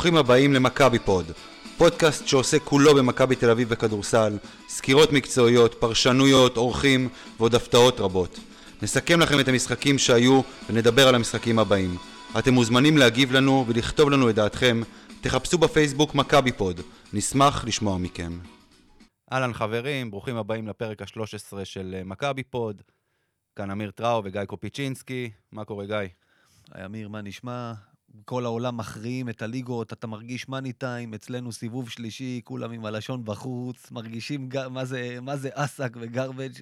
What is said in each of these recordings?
ברוכים הבאים למכבי פוד, פודקאסט שעוסק כולו במכבי תל אביב בכדורסל, סקירות מקצועיות, פרשנויות, אורחים ועוד הפתעות רבות. נסכם לכם את המשחקים שהיו ונדבר על המשחקים הבאים. אתם מוזמנים להגיב לנו ולכתוב לנו את דעתכם, תחפשו בפייסבוק מכבי פוד, נשמח לשמוע מכם. אהלן חברים, ברוכים הבאים לפרק ה-13 של אה, מכבי פוד. כאן אמיר טראו וגיא קופיצ'ינסקי, מה קורה גיא? היי אמיר, מה נשמע? כל העולם מכריעים את הליגות, אתה מרגיש מאני טיים, אצלנו סיבוב שלישי, כולם עם הלשון בחוץ, מרגישים ג... מה זה, מה זה אסק וגרבג'.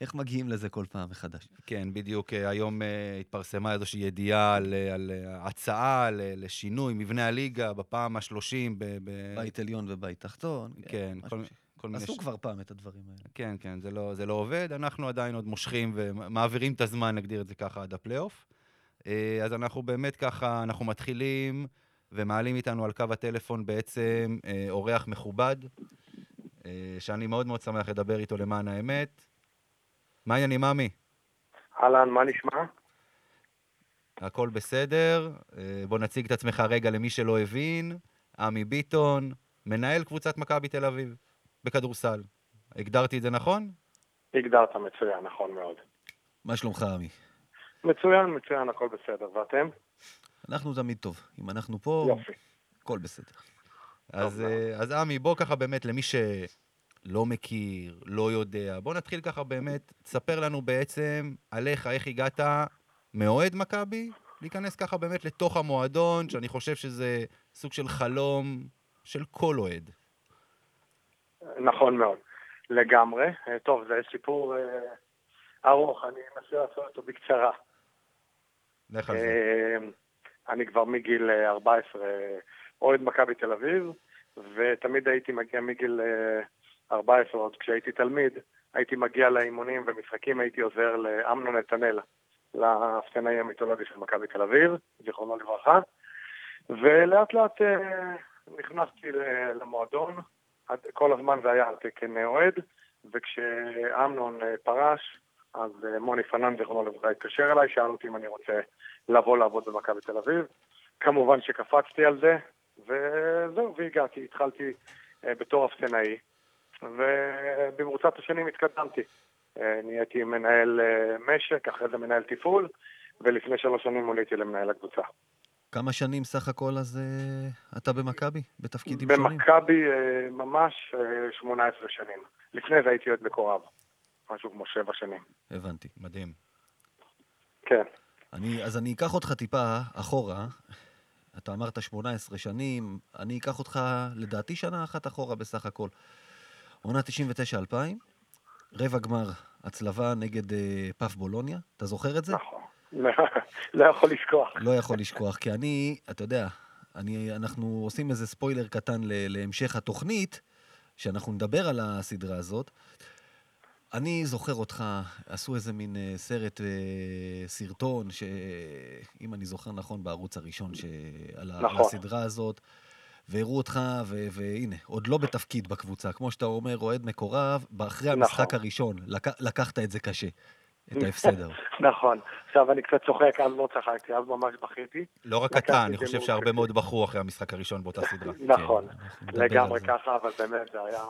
איך מגיעים לזה כל פעם מחדש? כן, בדיוק אה, היום uh, התפרסמה איזושהי ידיעה על, על uh, הצעה לשינוי מבנה הליגה בפעם השלושים. ב, ב... בית עליון ובית תחתון. כן, כל, כל מיני... עשו ש... כבר פעם את הדברים האלה. כן, כן, זה לא, זה לא עובד, אנחנו עדיין עוד מושכים ומעבירים את הזמן, נגדיר את זה ככה, עד הפלייאוף. אה, אז אנחנו באמת ככה, אנחנו מתחילים ומעלים איתנו על קו הטלפון בעצם אה, אורח מכובד, אה, שאני מאוד מאוד שמח לדבר איתו למען האמת. מה העניינים, עמי? אהלן, מה נשמע? הכל בסדר. בוא נציג את עצמך רגע למי שלא הבין. עמי ביטון, מנהל קבוצת מכבי תל אביב בכדורסל. הגדרתי את זה נכון? הגדרת מצוין, נכון מאוד. מה שלומך, עמי? מצוין, מצוין, הכל בסדר. ואתם? אנחנו תמיד טוב. אם אנחנו פה, יופי. הכל בסדר. אז, אה, אז עמי, בוא ככה באמת למי שלא מכיר, לא יודע, בוא נתחיל ככה באמת, תספר לנו בעצם עליך, איך הגעת מאוהד מכבי, להיכנס ככה באמת לתוך המועדון, שאני חושב שזה סוג של חלום של כל אוהד. נכון מאוד, לגמרי. אה, טוב, זה סיפור אה, ארוך, אני אנסה לעשות אותו בקצרה. לך על זה. אמ, אני כבר מגיל 14 אה, אוהד מכבי תל אביב, ותמיד הייתי מגיע מגיל 14, אה, עוד כשהייתי תלמיד, הייתי מגיע לאימונים ומשחקים, הייתי עוזר לאמנון נתנאל, לאפסנאי המיתולוגי של מכבי תל אביב, זיכרונו לברכה, ולאט לאט אה, נכנסתי למועדון, כל הזמן זה היה על תקן אוהד, וכשאמנון פרש, אז מוני פנן, זיכרונו לברכה, התקשר אליי, שאל אותי אם אני רוצה לבוא לעבוד במכבי תל אביב. כמובן שקפצתי על זה, וזהו, והגעתי, התחלתי אה, בתור אפסנאי, ובמרוצת השנים התקדמתי. אה, נהייתי מנהל אה, משק, אחרי זה מנהל תפעול, ולפני שלוש שנים מוניתי למנהל הקבוצה. כמה שנים סך הכל אז אתה במכבי? בתפקידים שונים? במכבי ממש uh, 18 שנים. לפני זה הייתי עוד מקורב. משהו כמו שבע שנים. הבנתי. מדהים. כן. אני, אז אני אקח אותך טיפה אחורה. אתה אמרת 18 שנים, אני אקח אותך, לדעתי, שנה אחת אחורה בסך הכל. עונה 99-2000, רבע גמר הצלבה נגד אה, פאף בולוניה, אתה זוכר את זה? נכון, לא יכול לשכוח. לא יכול לשכוח, כי אני, אתה יודע, אני, אנחנו עושים איזה ספוילר קטן להמשך התוכנית, שאנחנו נדבר על הסדרה הזאת. אני זוכר אותך, עשו איזה מין uh, סרט, uh, סרטון, שאם אני זוכר נכון, בערוץ הראשון ש... על נכון. הסדרה הזאת, והראו אותך, ו... והנה, עוד לא בתפקיד בקבוצה. כמו שאתה אומר, אוהד מקורב, אחרי נכון. המשחק הראשון, לק... לקחת את זה קשה, את ההפסד ההוא. נכון. עכשיו אני קצת צוחק, אז לא צחקתי, אז ממש בכיתי. לא רק אתה, אני חושב שהרבה מאוד בחרו אחרי המשחק הראשון באותה סדרה. נכון, כן, לגמרי ככה, אבל באמת זה היה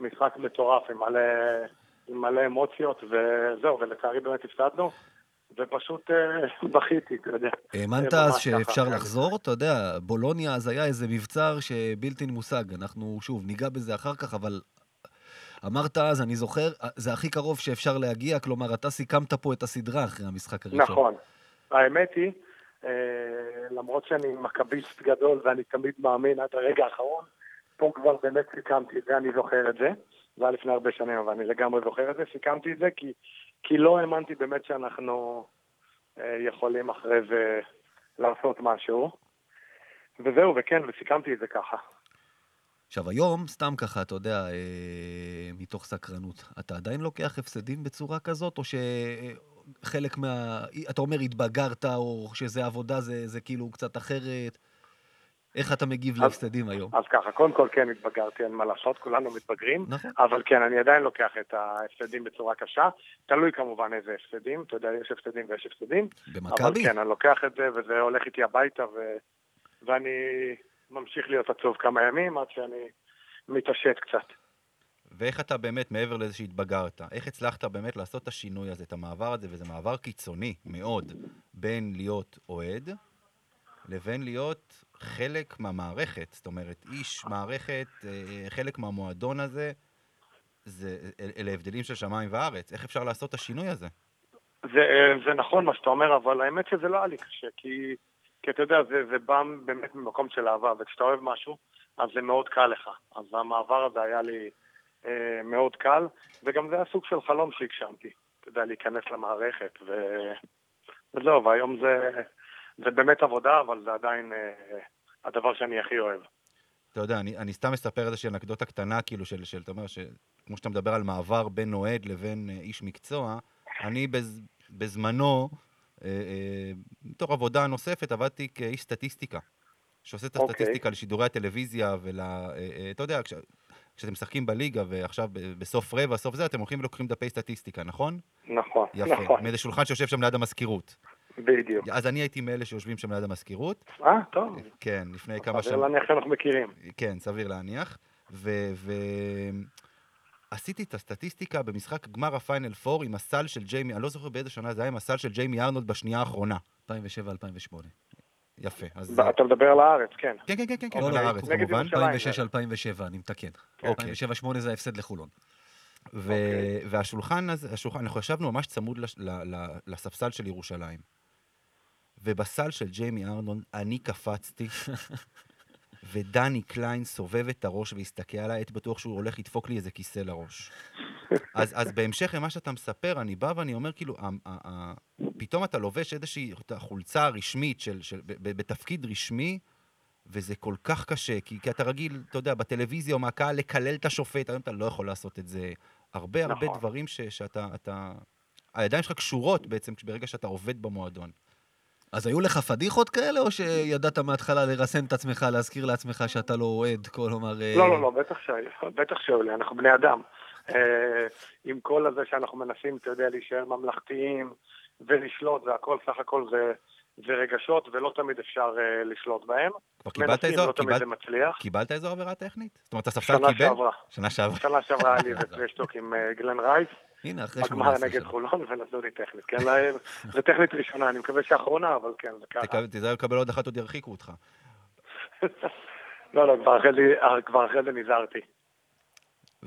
משחק מטורף עם מלא... עם מלא אמוציות, וזהו, ולצערי באמת הפסדנו. ופשוט אה, בכיתי, אתה יודע. האמנת אז שאפשר ככה. לחזור? אתה יודע, בולוניה אז היה איזה מבצר שבלתי מושג. אנחנו, שוב, ניגע בזה אחר כך, אבל אמרת אז, אני זוכר, זה הכי קרוב שאפשר להגיע, כלומר, אתה סיכמת פה את הסדרה אחרי המשחק הראשון. נכון. האמת היא, אה, למרות שאני מכביסט גדול ואני תמיד מאמין עד הרגע האחרון, פה כבר באמת סיכמתי את זה, אני זוכר את זה. זה היה לפני הרבה שנים, אבל אני לגמרי זוכר את זה. סיכמתי את זה כי, כי לא האמנתי באמת שאנחנו אה, יכולים אחרי זה לעשות משהו. וזהו, וכן, וסיכמתי את זה ככה. עכשיו, היום, סתם ככה, אתה יודע, אה, מתוך סקרנות, אתה עדיין לוקח הפסדים בצורה כזאת, או שחלק מה... אתה אומר, התבגרת, או שזה עבודה, זה, זה כאילו קצת אחרת? איך אתה מגיב להפסדים היום? אז ככה, קודם כל כן התבגרתי, אין מה לעשות, כולנו מתבגרים, נכון. אבל כן, אני עדיין לוקח את ההפסדים בצורה קשה. תלוי כמובן איזה הפסדים, אתה יודע, יש הפסדים ויש הפסדים. במכבי? אבל כן, אני לוקח את זה, וזה הולך איתי הביתה, ו... ואני ממשיך להיות עצוב כמה ימים עד שאני מתעשת קצת. ואיך אתה באמת, מעבר לזה שהתבגרת, איך הצלחת באמת לעשות את השינוי הזה, את המעבר הזה, וזה מעבר קיצוני מאוד, בין להיות אוהד לבין להיות חלק מהמערכת. זאת אומרת, איש מערכת, אה, חלק מהמועדון הזה, זה, אלה הבדלים של שמיים וארץ. איך אפשר לעשות את השינוי הזה? זה, אה, זה נכון מה שאתה אומר, אבל האמת שזה לא היה לי קשה, כי, כי אתה יודע, זה, זה בא באמת ממקום של אהבה, וכשאתה אוהב משהו, אז זה מאוד קל לך. אז המעבר הזה היה לי אה, מאוד קל, וגם זה היה סוג של חלום שהגשמתי, אתה יודע, להיכנס למערכת, ו... וזהו, והיום זה, זה באמת עבודה, אבל זה עדיין אה, הדבר שאני הכי אוהב. אתה יודע, אני, אני סתם מספר איזושהי אנקדוטה קטנה, כאילו, של, של, אתה אומר, כמו שאתה מדבר על מעבר בין אוהד לבין אה, איש מקצוע, אני בז, בזמנו, אה, אה, מתוך עבודה נוספת, עבדתי כאיש סטטיסטיקה, שעושה את אוקיי. הסטטיסטיקה okay. לשידורי הטלוויזיה ול... אה, אה, אתה יודע, כש, כשאתם משחקים בליגה ועכשיו בסוף רבע, סוף זה, אתם הולכים ולוקחים דפי סטטיסטיקה, נכון? נכון, יפה. נכון. מאיזה שולחן שיושב שם ליד המזכירות. בדיוק. אז אני הייתי מאלה שיושבים שם ליד המזכירות. אה, טוב. כן, לפני כמה שנים. סביר להניח שאנחנו מכירים. כן, סביר להניח. ו... ו... עשיתי את הסטטיסטיקה במשחק גמר הפיינל 4 עם הסל של ג'יימי, אני לא זוכר באיזה שנה זה היה עם הסל של ג'יימי ארנולד בשנייה האחרונה. 2007-2008. יפה, אז... אתה מדבר על הארץ, כן. כן, כן, כן, כן, לא, על הארץ, כמובן. 2006-2007, אני מתקן. 2007-2008 אוקיי. זה ההפסד לחולון. אוקיי. והשולחן הזה, השולחן, אנחנו ישבנו ממש צמוד לספסל של ירושלים. ובסל של ג'יימי ארנולד אני קפצתי ודני קליין סובב את הראש והסתכל עליי, הייתי בטוח שהוא הולך לדפוק לי איזה כיסא לראש. אז, אז בהמשך למה שאתה מספר, אני בא ואני אומר, כאילו, ה, ה, ה, פתאום אתה לובש איזושהי חולצה רשמית של, של, ב, בתפקיד רשמי, וזה כל כך קשה, כי, כי אתה רגיל, אתה יודע, בטלוויזיה או מהקהל לקלל את השופט, היום אתה לא יכול לעשות את זה. הרבה נכון. הרבה דברים ש, שאתה, אתה... הידיים שלך קשורות בעצם ברגע שאתה עובד במועדון. אז היו לך פדיחות כאלה, או שידעת מההתחלה לרסן את עצמך, להזכיר לעצמך שאתה לא אוהד, כלומר... אה, לא, לא, לא, בטח שהיו, בטח שהיו לי, אנחנו בני אדם. אה, עם כל הזה שאנחנו מנסים, אתה יודע, להישאר ממלכתיים ולשלוט, והכל סך הכל זה, זה רגשות, ולא תמיד אפשר uh, לשלוט בהם. כבר קיבלת איזו, לא קיבל... קיבלת איזו עבירה טכנית? זאת אומרת, הספסל קיבל? שנה שעברה. שנה שעברה. שנה שעברה היה לי איזה טרשטוק עם גלן רייס. הנה, אחרי שמונה עשרה שנה. נגד חולון ונתנו לי טכנית. כן, זה טכנית ראשונה, אני מקווה שאחרונה, אבל כן, זה ככה. תיזהר לקבל עוד אחת, עוד ירחיקו אותך. לא, לא, כבר אחרי זה נזהרתי.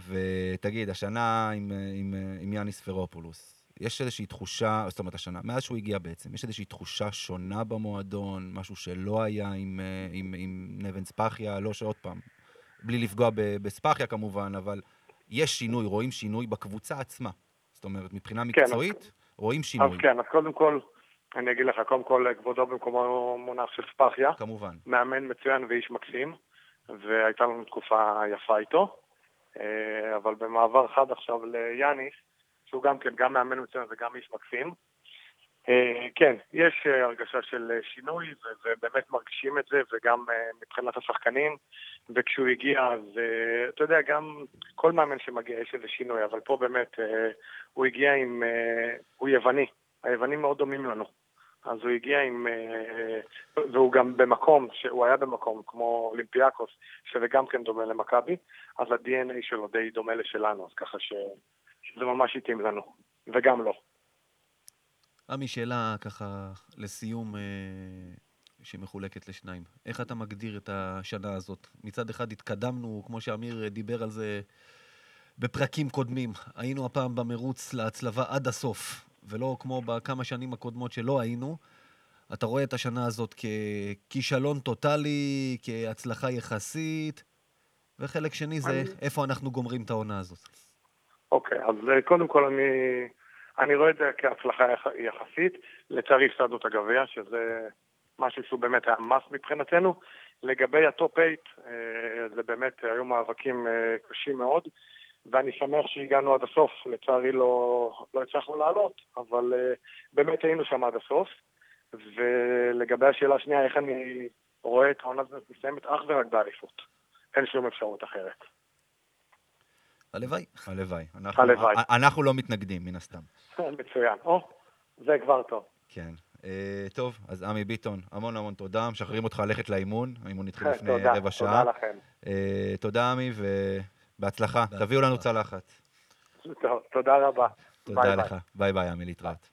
ותגיד, השנה עם, עם, עם יאניס פרופולוס, יש איזושהי תחושה, זאת אומרת השנה, מאז שהוא הגיע בעצם, יש איזושהי תחושה שונה במועדון, משהו שלא היה עם, עם, עם נבן ספחיה, לא שעוד פעם, בלי לפגוע בספחיה כמובן, אבל יש שינוי, רואים שינוי בקבוצה עצמה. זאת אומרת, מבחינה כן, מקצועית, אז, רואים שינוי. אז כן, אז קודם כל, אני אגיד לך, קודם כל, כבודו במקומו מונח של ספחיה. כמובן. מאמן מצוין ואיש מקסים, והייתה לנו תקופה יפה איתו. אה, אבל במעבר חד עכשיו ליאניס, שהוא גם כן, גם מאמן מצוין וגם איש מקסים. אה, כן, יש אה, הרגשה של שינוי, ובאמת מרגישים את זה, וגם מבחינת השחקנים, וכשהוא הגיע, אז אתה יודע, גם כל מאמן שמגיע יש איזה שינוי, אבל פה באמת הוא הגיע עם, הוא יווני, היוונים מאוד דומים לנו. אז הוא הגיע עם... אה, והוא גם במקום, שהוא היה במקום כמו אולימפיאקוס, שזה גם כן דומה למכבי, אז ה-DNA שלו די דומה לשלנו, אז ככה ש... שזה ממש התאים לנו, וגם לא. עמי, שאלה ככה לסיום אה, שמחולקת לשניים. איך אתה מגדיר את השנה הזאת? מצד אחד התקדמנו, כמו שאמיר דיבר על זה בפרקים קודמים. היינו הפעם במרוץ להצלבה עד הסוף. ולא כמו בכמה שנים הקודמות שלא היינו. אתה רואה את השנה הזאת ככישלון טוטאלי, כהצלחה יחסית, וחלק שני זה אני... איפה אנחנו גומרים את העונה הזאת. אוקיי, אז אה, קודם כל אני, אני רואה את זה כהצלחה יחסית. לצערי הפסדנו את הגביע, שזה משהו שהוא באמת היה must מבחינתנו. לגבי ה top 8, אה, זה באמת היו מאבקים אה, קשים מאוד. ואני שמח שהגענו עד הסוף. לצערי לא, לא הצלחנו לעלות, אבל אה, באמת היינו שם עד הסוף. ולגבי השאלה השנייה, איך אני רואה את העונה הזאת מסיימת אך ורק באליפות. אין שום אפשרות אחרת. הלוואי. הלוואי. אנחנו, הלוואי. אנחנו לא מתנגדים, מן הסתם. מצוין. או, זה כבר טוב. כן. אה, טוב, אז עמי ביטון, המון המון תודה. משחררים אותך ללכת לאימון. האימון התחיל לפני תודה, רבע שעה. תודה לכם. אה, תודה, עמי, ובהצלחה. בהצלחה. תביאו לנו צלחת. תודה רבה. תודה לך. ביי ביי, עמי, להתראות.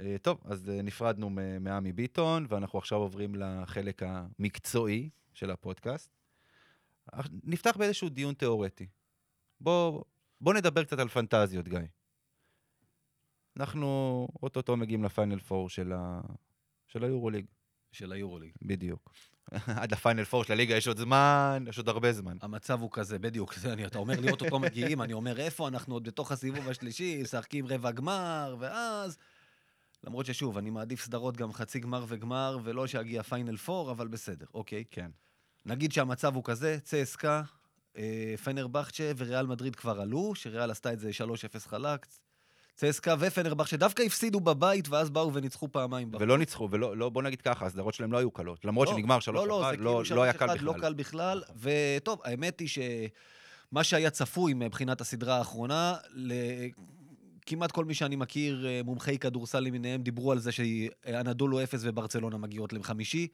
אה, טוב, אז אה, נפרדנו מ- מעמי ביטון, ואנחנו עכשיו עוברים לחלק המקצועי של הפודקאסט. נפתח באיזשהו דיון תיאורטי. בוא, בוא נדבר קצת על פנטזיות, גיא. אנחנו אוטוטו מגיעים לפיינל פור של, ה... של היורוליג, של היורוליג. בדיוק. עד לפיינל פור של הליגה יש עוד זמן, יש עוד הרבה זמן. המצב הוא כזה, בדיוק. אני, אתה אומר לי, אוטוטו מגיעים, אני אומר, איפה אנחנו עוד בתוך הסיבוב השלישי, משחקים רבע גמר, ואז... למרות ששוב, אני מעדיף סדרות גם חצי גמר וגמר, ולא שיגיע פיינל פור, אבל בסדר, אוקיי. כן. נגיד שהמצב הוא כזה, צסקה, אה, פנרבכצ'ה וריאל מדריד כבר עלו, שריאל עשתה את זה 3-0 חלק. צסקה ופנרבכצ'ה דווקא הפסידו בבית, ואז באו וניצחו פעמיים בחוץ. ולא ניצחו, ולא, לא, בוא נגיד ככה, הסדרות שלהם לא היו קלות. למרות לא, שנגמר 3-1, לא, לא, לא, כאילו לא היה 3-1 קל בכלל. לא קל בכלל, וטוב, האמת היא שמה שהיה צפוי מבחינת הסדרה האחרונה, ל... כמעט כל מי שאני מכיר, אה, מומחי כדורסל למיניהם, דיברו על זה שאנדולו אפס וברצלונה מגיעות לחמישי,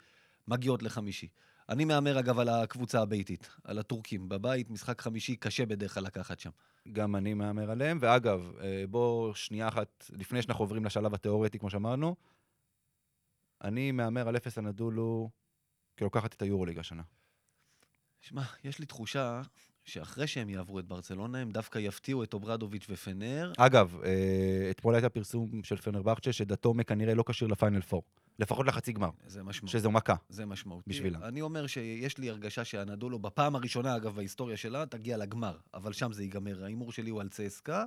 מגיעות לחמישי. אני מהמר אגב על הקבוצה הביתית, על הטורקים. בבית, משחק חמישי קשה בדרך כלל לקחת שם. גם אני מהמר עליהם, ואגב, אה, בוא שנייה אחת, לפני שאנחנו עוברים לשלב התיאורטי, כמו שאמרנו, אני מהמר על אפס הנדולו כלוקחת את היורוליג השנה. שמע, יש לי תחושה שאחרי שהם יעברו את ברצלונה, הם דווקא יפתיעו את אוברדוביץ' ופנר. אגב, אה, אתמול הייתה פרסום של פנרבכצ'ה שדתומה כנראה לא כשיר לפיינל פור, לפחות לחצי גמר, זה משמעותי. שזו מכה. זה משמעותי. בשבילם. אני אומר שיש לי הרגשה שהנדולו, בפעם הראשונה, אגב, בהיסטוריה שלה, תגיע לגמר, אבל שם זה ייגמר. ההימור שלי הוא על צסקה.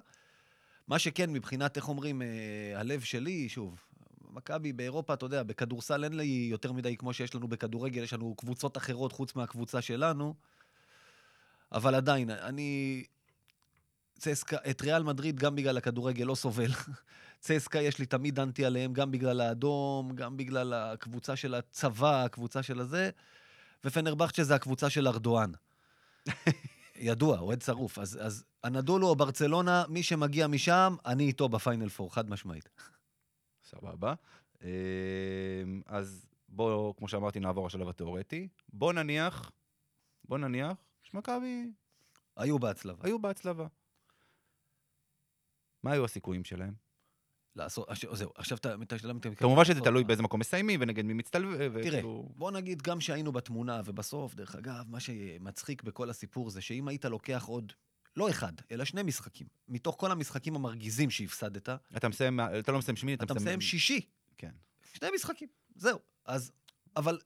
מה שכן, מבחינת, איך אומרים, אה, הלב שלי, שוב, מכבי באירופה, אתה יודע, בכדורסל אין לי יותר מדי כמו שיש לנו בכדורגל, יש לנו קבוצות אחרות חוץ מהקבוצה שלנו, אבל עדיין, אני... צסקה, את ריאל מדריד, גם בגלל הכדורגל, לא סובל. צסקה, יש לי תמיד דנתי עליהם, גם בגלל האדום, גם בגלל הקבוצה של הצבא, הקבוצה של הזה, ופנרבכצ'ה זה הקבוצה של ארדואן. ידוע, אוהד שרוף. אז, אז אנדולו או ברצלונה, מי שמגיע משם, אני איתו בפיינל פור, חד משמעית. סבבה. אה, אז בואו, כמו שאמרתי, נעבור לשלב התיאורטי. בוא נניח, בוא נניח שמכבי היו בהצלבה. היו בהצלבה. מה היו הסיכויים שלהם? לעשות, זהו, עכשיו אתה... אתה, אתה, אתה כמובן שזה תלוי באיזה מקום מסיימים ונגד מי מצטלב... תראה, וכאילו- בוא נגיד גם שהיינו בתמונה, ובסוף, דרך אגב, מה שמצחיק בכל הסיפור זה שאם היית לוקח עוד, לא אחד, אלא שני משחקים, מתוך כל המשחקים המרגיזים שהפסדת, אתה מסיים, אתה לא מסיים שמינית, אתה מסיים שישי. כן. שני משחקים, זהו. אז, אבל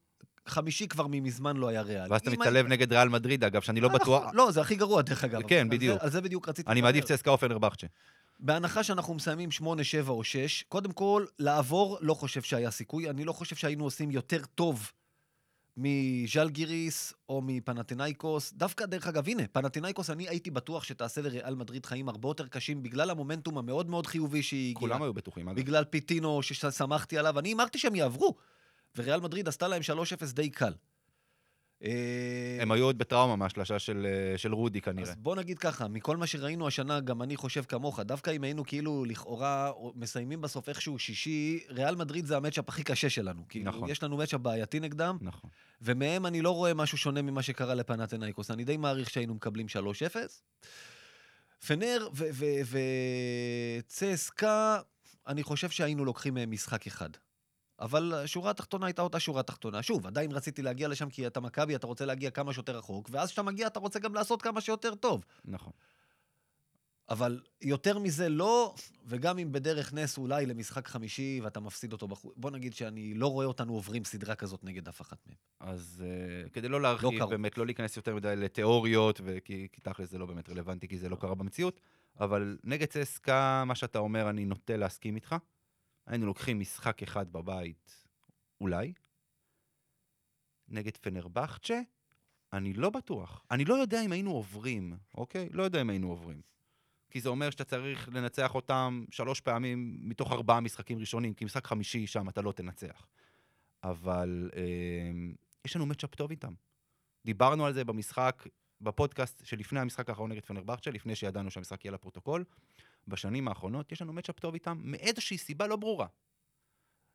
חמישי כבר ממזמן לא היה ריאלי. ואז אתה מצטלב נגד ריאל מדריד, אגב, שאני לא אה, בטוח... נכון, לא, זה הכי גרוע, דרך אגב. כן, בדיוק. על זה בדיוק רציתי אני. מעדיף צסקה או פנרבכצ'ה. בהנחה שאנחנו מסיימים 8, 7 או 6, קודם כל, לעבור, לא חושב שהיה סיכוי. אני לא חושב שהיינו עושים יותר טוב מז'לגיריס או מפנתנאיקוס. דווקא, דרך אגב, הנה, פנתנאיקוס, אני הייתי בטוח שתעשה לריאל מדריד חיים הרבה יותר קשים בגלל המומנטום המאוד מאוד חיובי שהיא הגיעה. כולם היו בטוחים, אגב. בגלל פיטינו ששמחתי עליו. אני אמרתי שהם יעברו, וריאל מדריד עשתה להם 3-0 די קל. אה, הם היו עוד בטראומה מהשלשה של, אה, של רודי כנראה. אז בוא נגיד ככה, מכל מה שראינו השנה, גם אני חושב כמוך, דווקא אם היינו כאילו לכאורה מסיימים בסוף איכשהו שישי, ריאל מדריד זה המצ'אפ הכי קשה שלנו. כאילו, נכון. יש לנו מצ'אפ בעייתי נגדם, נכון. ומהם אני לא רואה משהו שונה ממה שקרה לפנתנאיקוס. אני די מעריך שהיינו מקבלים 3-0. פנר וצסקה, אני חושב שהיינו לוקחים מהם משחק אחד. אבל השורה התחתונה הייתה אותה שורה תחתונה. שוב, עדיין רציתי להגיע לשם כי אתה מכבי, אתה רוצה להגיע כמה שיותר רחוק, ואז כשאתה מגיע אתה רוצה גם לעשות כמה שיותר טוב. נכון. אבל יותר מזה לא, וגם אם בדרך נס אולי למשחק חמישי ואתה מפסיד אותו בחוץ, בוא נגיד שאני לא רואה אותנו עוברים סדרה כזאת נגד אף אחת מהם. אז uh, כדי לא להרחיב, קרוב. באמת לא להיכנס יותר מדי לתיאוריות, וכי כי תכל'ס זה לא באמת רלוונטי, כי זה לא קרה במציאות, אבל נגד צסקה, מה שאתה אומר, אני נוטה להסכים איתך. היינו לוקחים משחק אחד בבית, אולי. נגד פנרבכצ'ה, אני לא בטוח. אני לא יודע אם היינו עוברים, אוקיי? לא יודע אם היינו עוברים. כי זה אומר שאתה צריך לנצח אותם שלוש פעמים מתוך ארבעה משחקים ראשונים, כי משחק חמישי שם אתה לא תנצח. אבל אה, יש לנו מצ'אפ טוב איתם. דיברנו על זה במשחק, בפודקאסט שלפני המשחק האחרון נגד פנרבכצ'ה, לפני שידענו שהמשחק יהיה לפרוטוקול, בשנים האחרונות יש לנו מצ'אפ טוב איתם מאיזושהי סיבה לא ברורה.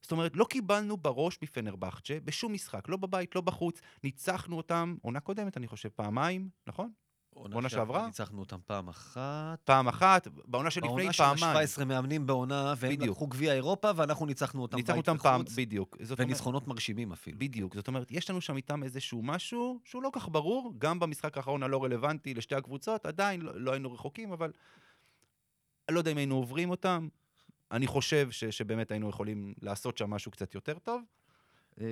זאת אומרת, לא קיבלנו בראש מפנרבכצ'ה בשום משחק, לא בבית, לא בחוץ. ניצחנו אותם, עונה קודמת, אני חושב, פעמיים, נכון? עונה שעברה? ניצחנו אותם פעם אחת. פעם אחת, בעונה שלפני בעונה פעמיים. של 17 מאמנים בעונה, והם בדיוק. לקחו גביע אירופה, ואנחנו ניצחנו אותם ניצחנו בית אותם פעם, וחוץ, בדיוק. זאת אומרת, וניצחונות מרשימים אפילו. בדיוק. זאת אומרת, יש לנו שם איתם איזשהו משהו שהוא לא כך ברור, גם במשחק האחרון הלא רלוונטי לשתי הקבוצות, עדיין לא, לא היינו רחוקים, אבל לא יודע אם היינו עוברים אותם. אני חושב ש, שבאמת היינו יכולים לעשות שם משהו קצת יותר טוב, אה,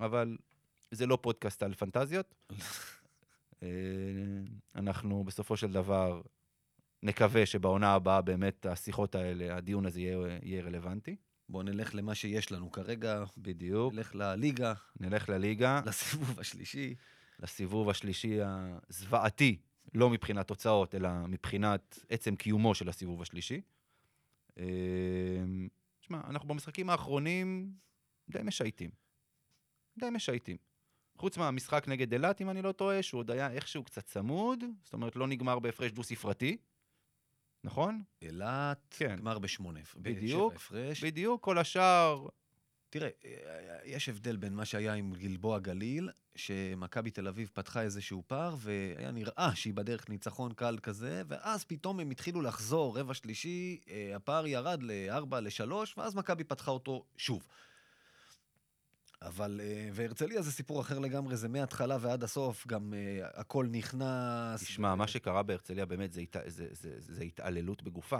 אבל זה לא פודקאסט על פנטזיות. אה, אנחנו בסופו של דבר נקווה שבעונה הבאה באמת השיחות האלה, הדיון הזה יהיה, יהיה רלוונטי. בואו נלך למה שיש לנו כרגע, בדיוק. נלך לליגה, נלך לליגה. לסיבוב השלישי. לסיבוב השלישי הזוועתי, לא מבחינת תוצאות, אלא מבחינת עצם קיומו של הסיבוב השלישי. אה, תשמע, אנחנו במשחקים האחרונים די משייטים. די משייטים. חוץ מהמשחק נגד אילת, אם אני לא טועה, שהוא עוד היה איכשהו קצת צמוד, זאת אומרת, לא נגמר בהפרש דו-ספרתי, נכון? אילת, כן. גמר בשמונה. בדיוק. בדיוק, כל השאר... תראה, אה, יש הבדל בין מה שהיה עם גלבוע גליל, שמכבי תל אביב פתחה איזשהו פער, והיה נראה שהיא בדרך ניצחון קל כזה, ואז פתאום הם התחילו לחזור, רבע שלישי, אה, הפער ירד ל-4, ל-3, ואז מכבי פתחה אותו שוב. אבל, אה, והרצליה זה סיפור אחר לגמרי, זה מההתחלה ועד הסוף, גם הכל נכנס. תשמע, ו- מה שקרה בהרצליה באמת זה, הת... זה, זה, זה התעללות בגופה.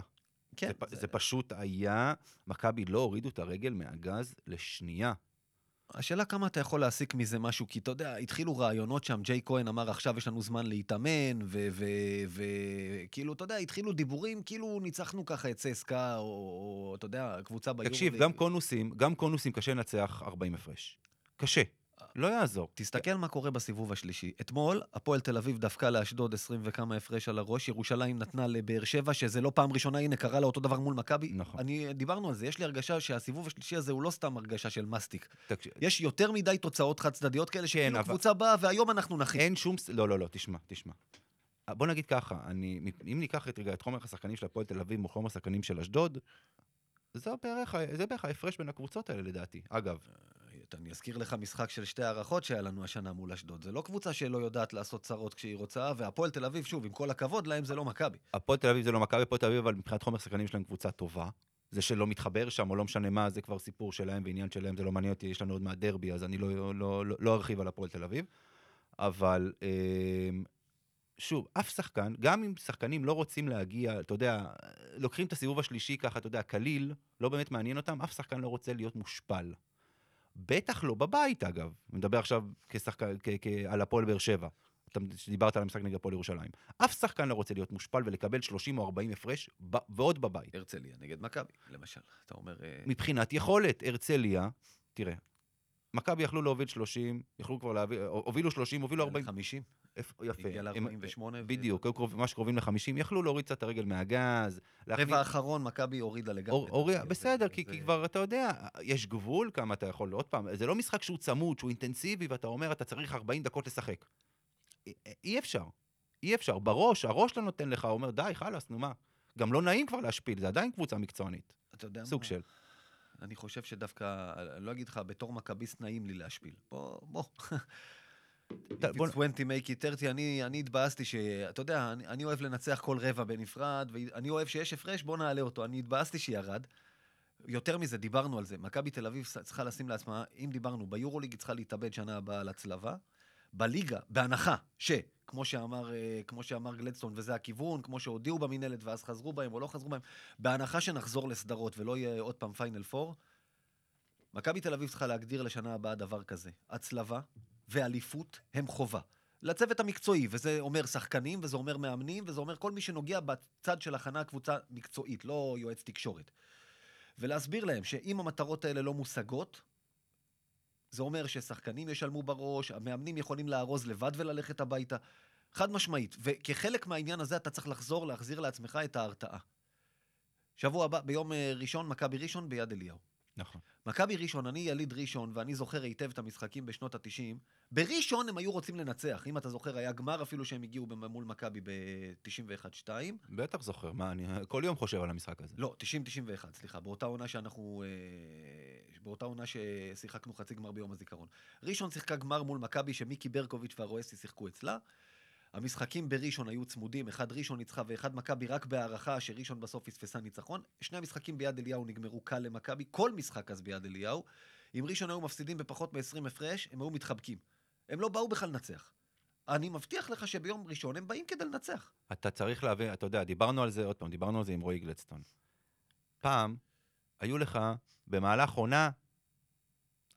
כן, זה, פ- זה פשוט היה, מכבי לא הורידו את הרגל מהגז לשנייה. השאלה כמה אתה יכול להסיק מזה משהו, כי אתה יודע, התחילו רעיונות שם, ג'יי כהן אמר עכשיו יש לנו זמן להתאמן, וכאילו, אתה יודע, התחילו דיבורים, כאילו ניצחנו ככה את צסקה, או, או אתה יודע, קבוצה ביורו. תקשיב, גם קונוסים, גם קונוסים קשה לנצח 40 הפרש. קשה. לא יעזור. תסתכל מה קורה בסיבוב השלישי. אתמול, הפועל תל אביב דפקה לאשדוד 20 וכמה הפרש על הראש, ירושלים נתנה לבאר שבע, שזה לא פעם ראשונה, הנה, קרה לה אותו דבר מול מכבי. נכון. אני, דיברנו על זה, יש לי הרגשה שהסיבוב השלישי הזה הוא לא סתם הרגשה של מסטיק. תקשיב, יש יותר מדי תוצאות חד צדדיות כאלה, שכאילו כן, אבל- קבוצה באה והיום אנחנו נחים. אין שום... לא, לא, לא, תשמע, תשמע. בוא נגיד ככה, אני, אם ניקח את, רגע, את חומר השחקנים של הפועל תל אביב מול חומר השחקנים של אשדוד, זה בערך ההפרש בין הקבוצות האלה לדעתי. אגב, אני אזכיר לך משחק של שתי הערכות שהיה לנו השנה מול אשדוד. זה לא קבוצה שלא יודעת לעשות צרות כשהיא רוצה, והפועל תל אביב, שוב, עם כל הכבוד להם, זה לא מכבי. הפועל תל אביב זה לא מכבי, הפועל תל אביב, אבל מבחינת חומר שחקנים שלהם קבוצה טובה. זה שלא מתחבר שם, או לא משנה מה, זה כבר סיפור שלהם ועניין שלהם, זה לא מעניין אותי, יש לנו עוד מעט אז אני לא, לא, לא, לא ארחיב על הפועל תל אביב. אבל אמ, שוב, אף שחקן, גם אם שחקנים לא רוצים להגיע, אתה יודע, לוקחים את הסיבוב השלישי ככה, אתה יודע, קליל, לא באמת מעניין אותם, אף שחקן לא רוצה להיות מושפל. בטח לא בבית, אגב. אני מדבר עכשיו כשחקן, כ- כ- על הפועל באר שבע. אתה דיברת על המשחק נגד הפועל ירושלים. אף שחקן לא רוצה להיות מושפל ולקבל 30 או 40 הפרש, ב- ועוד בבית. הרצליה נגד מכבי, למשל. אתה אומר... אה, מבחינת יכולת, הרצליה, תראה, מכבי יכלו להוביל 30, יכלו כבר להביא, הובילו 30, הובילו 40. 50, איפה- יפה. הגיע הם- ל-48. בדיוק, היו קרוב- ממש קרובים ל-50, יכלו להוריד קצת את הרגל מהגז. רבע האחרון, מכבי הורידה לגמרי. בסדר, כי כבר, אתה יודע, יש גבול כמה אתה יכול, עוד פעם, זה לא משחק שהוא צמוד, שהוא אינטנסיבי, ואתה אומר, אתה צריך 40 דקות לשחק. אי- אפשר, אי אפשר. בראש, הראש לא נותן לך, אומר, די, חלאס, נו מה. גם לא נעים כבר להשפיל, זה עדיין קבוצה מקצוענית. אתה יודע סוג מה? של. אני חושב שדווקא, אני לא אגיד לך, בתור מכביסט נעים לי להשפיל. בוא, בוא. ת- If בוא- it's 20 make it 30, אני, אני התבאסתי ש... אתה יודע, אני, אני אוהב לנצח כל רבע בנפרד, ואני אוהב שיש הפרש, בוא נעלה אותו. אני התבאסתי שירד. יותר מזה, דיברנו על זה. מכבי תל אביב צריכה לשים לעצמה, אם דיברנו, ביורוליג היא צריכה להתאבד שנה הבאה על הצלבה. בליגה, בהנחה ש, כמו שאמר, אה, כמו שאמר גלדסטון, וזה הכיוון, כמו שהודיעו במינהלת ואז חזרו בהם או לא חזרו בהם, בהנחה שנחזור לסדרות ולא יהיה עוד פעם פיינל פור, מכבי תל אביב צריכה להגדיר לשנה הבאה דבר כזה. הצלבה ואליפות הם חובה. לצוות המקצועי, וזה אומר שחקנים, וזה אומר מאמנים, וזה אומר כל מי שנוגע בצד של הכנה קבוצה מקצועית, לא יועץ תקשורת. ולהסביר להם שאם המטרות האלה לא מושגות, זה אומר ששחקנים ישלמו בראש, המאמנים יכולים לארוז לבד וללכת הביתה. חד משמעית. וכחלק מהעניין הזה אתה צריך לחזור, להחזיר לעצמך את ההרתעה. שבוע הבא, ביום אה, ראשון, מכבי ראשון ביד אליהו. נכון. מכבי ראשון, אני יליד ראשון, ואני זוכר היטב את המשחקים בשנות ה-90. בראשון הם היו רוצים לנצח. אם אתה זוכר, היה גמר אפילו שהם הגיעו מול מכבי ב-91-2. בטח זוכר, מה, אני כל יום חושב על המשחק הזה. לא, 90-91, סליחה. באותה עונה שאנחנו... אה, באותה עונה ששיחקנו חצי גמר ביום הזיכרון. ראשון שיחקה גמר מול מכבי, שמיקי ברקוביץ' והרואסי שיחקו אצלה. המשחקים בראשון היו צמודים, אחד ראשון ניצחה ואחד מכבי רק בהערכה שראשון בסוף פספסה ניצחון. שני המשחקים ביד אליהו נגמרו קל למכבי, כל משחק אז ביד אליהו. אם ראשון היו מפסידים בפחות מ-20 הפרש, הם היו מתחבקים. הם לא באו בכלל לנצח. אני מבטיח לך שביום ראשון הם באים כדי לנצח. אתה צריך להבין, אתה יודע, דיברנו על זה, עוד פעם, דיברנו על זה עם רועי גלדסטון. פעם, היו לך במהלך עונה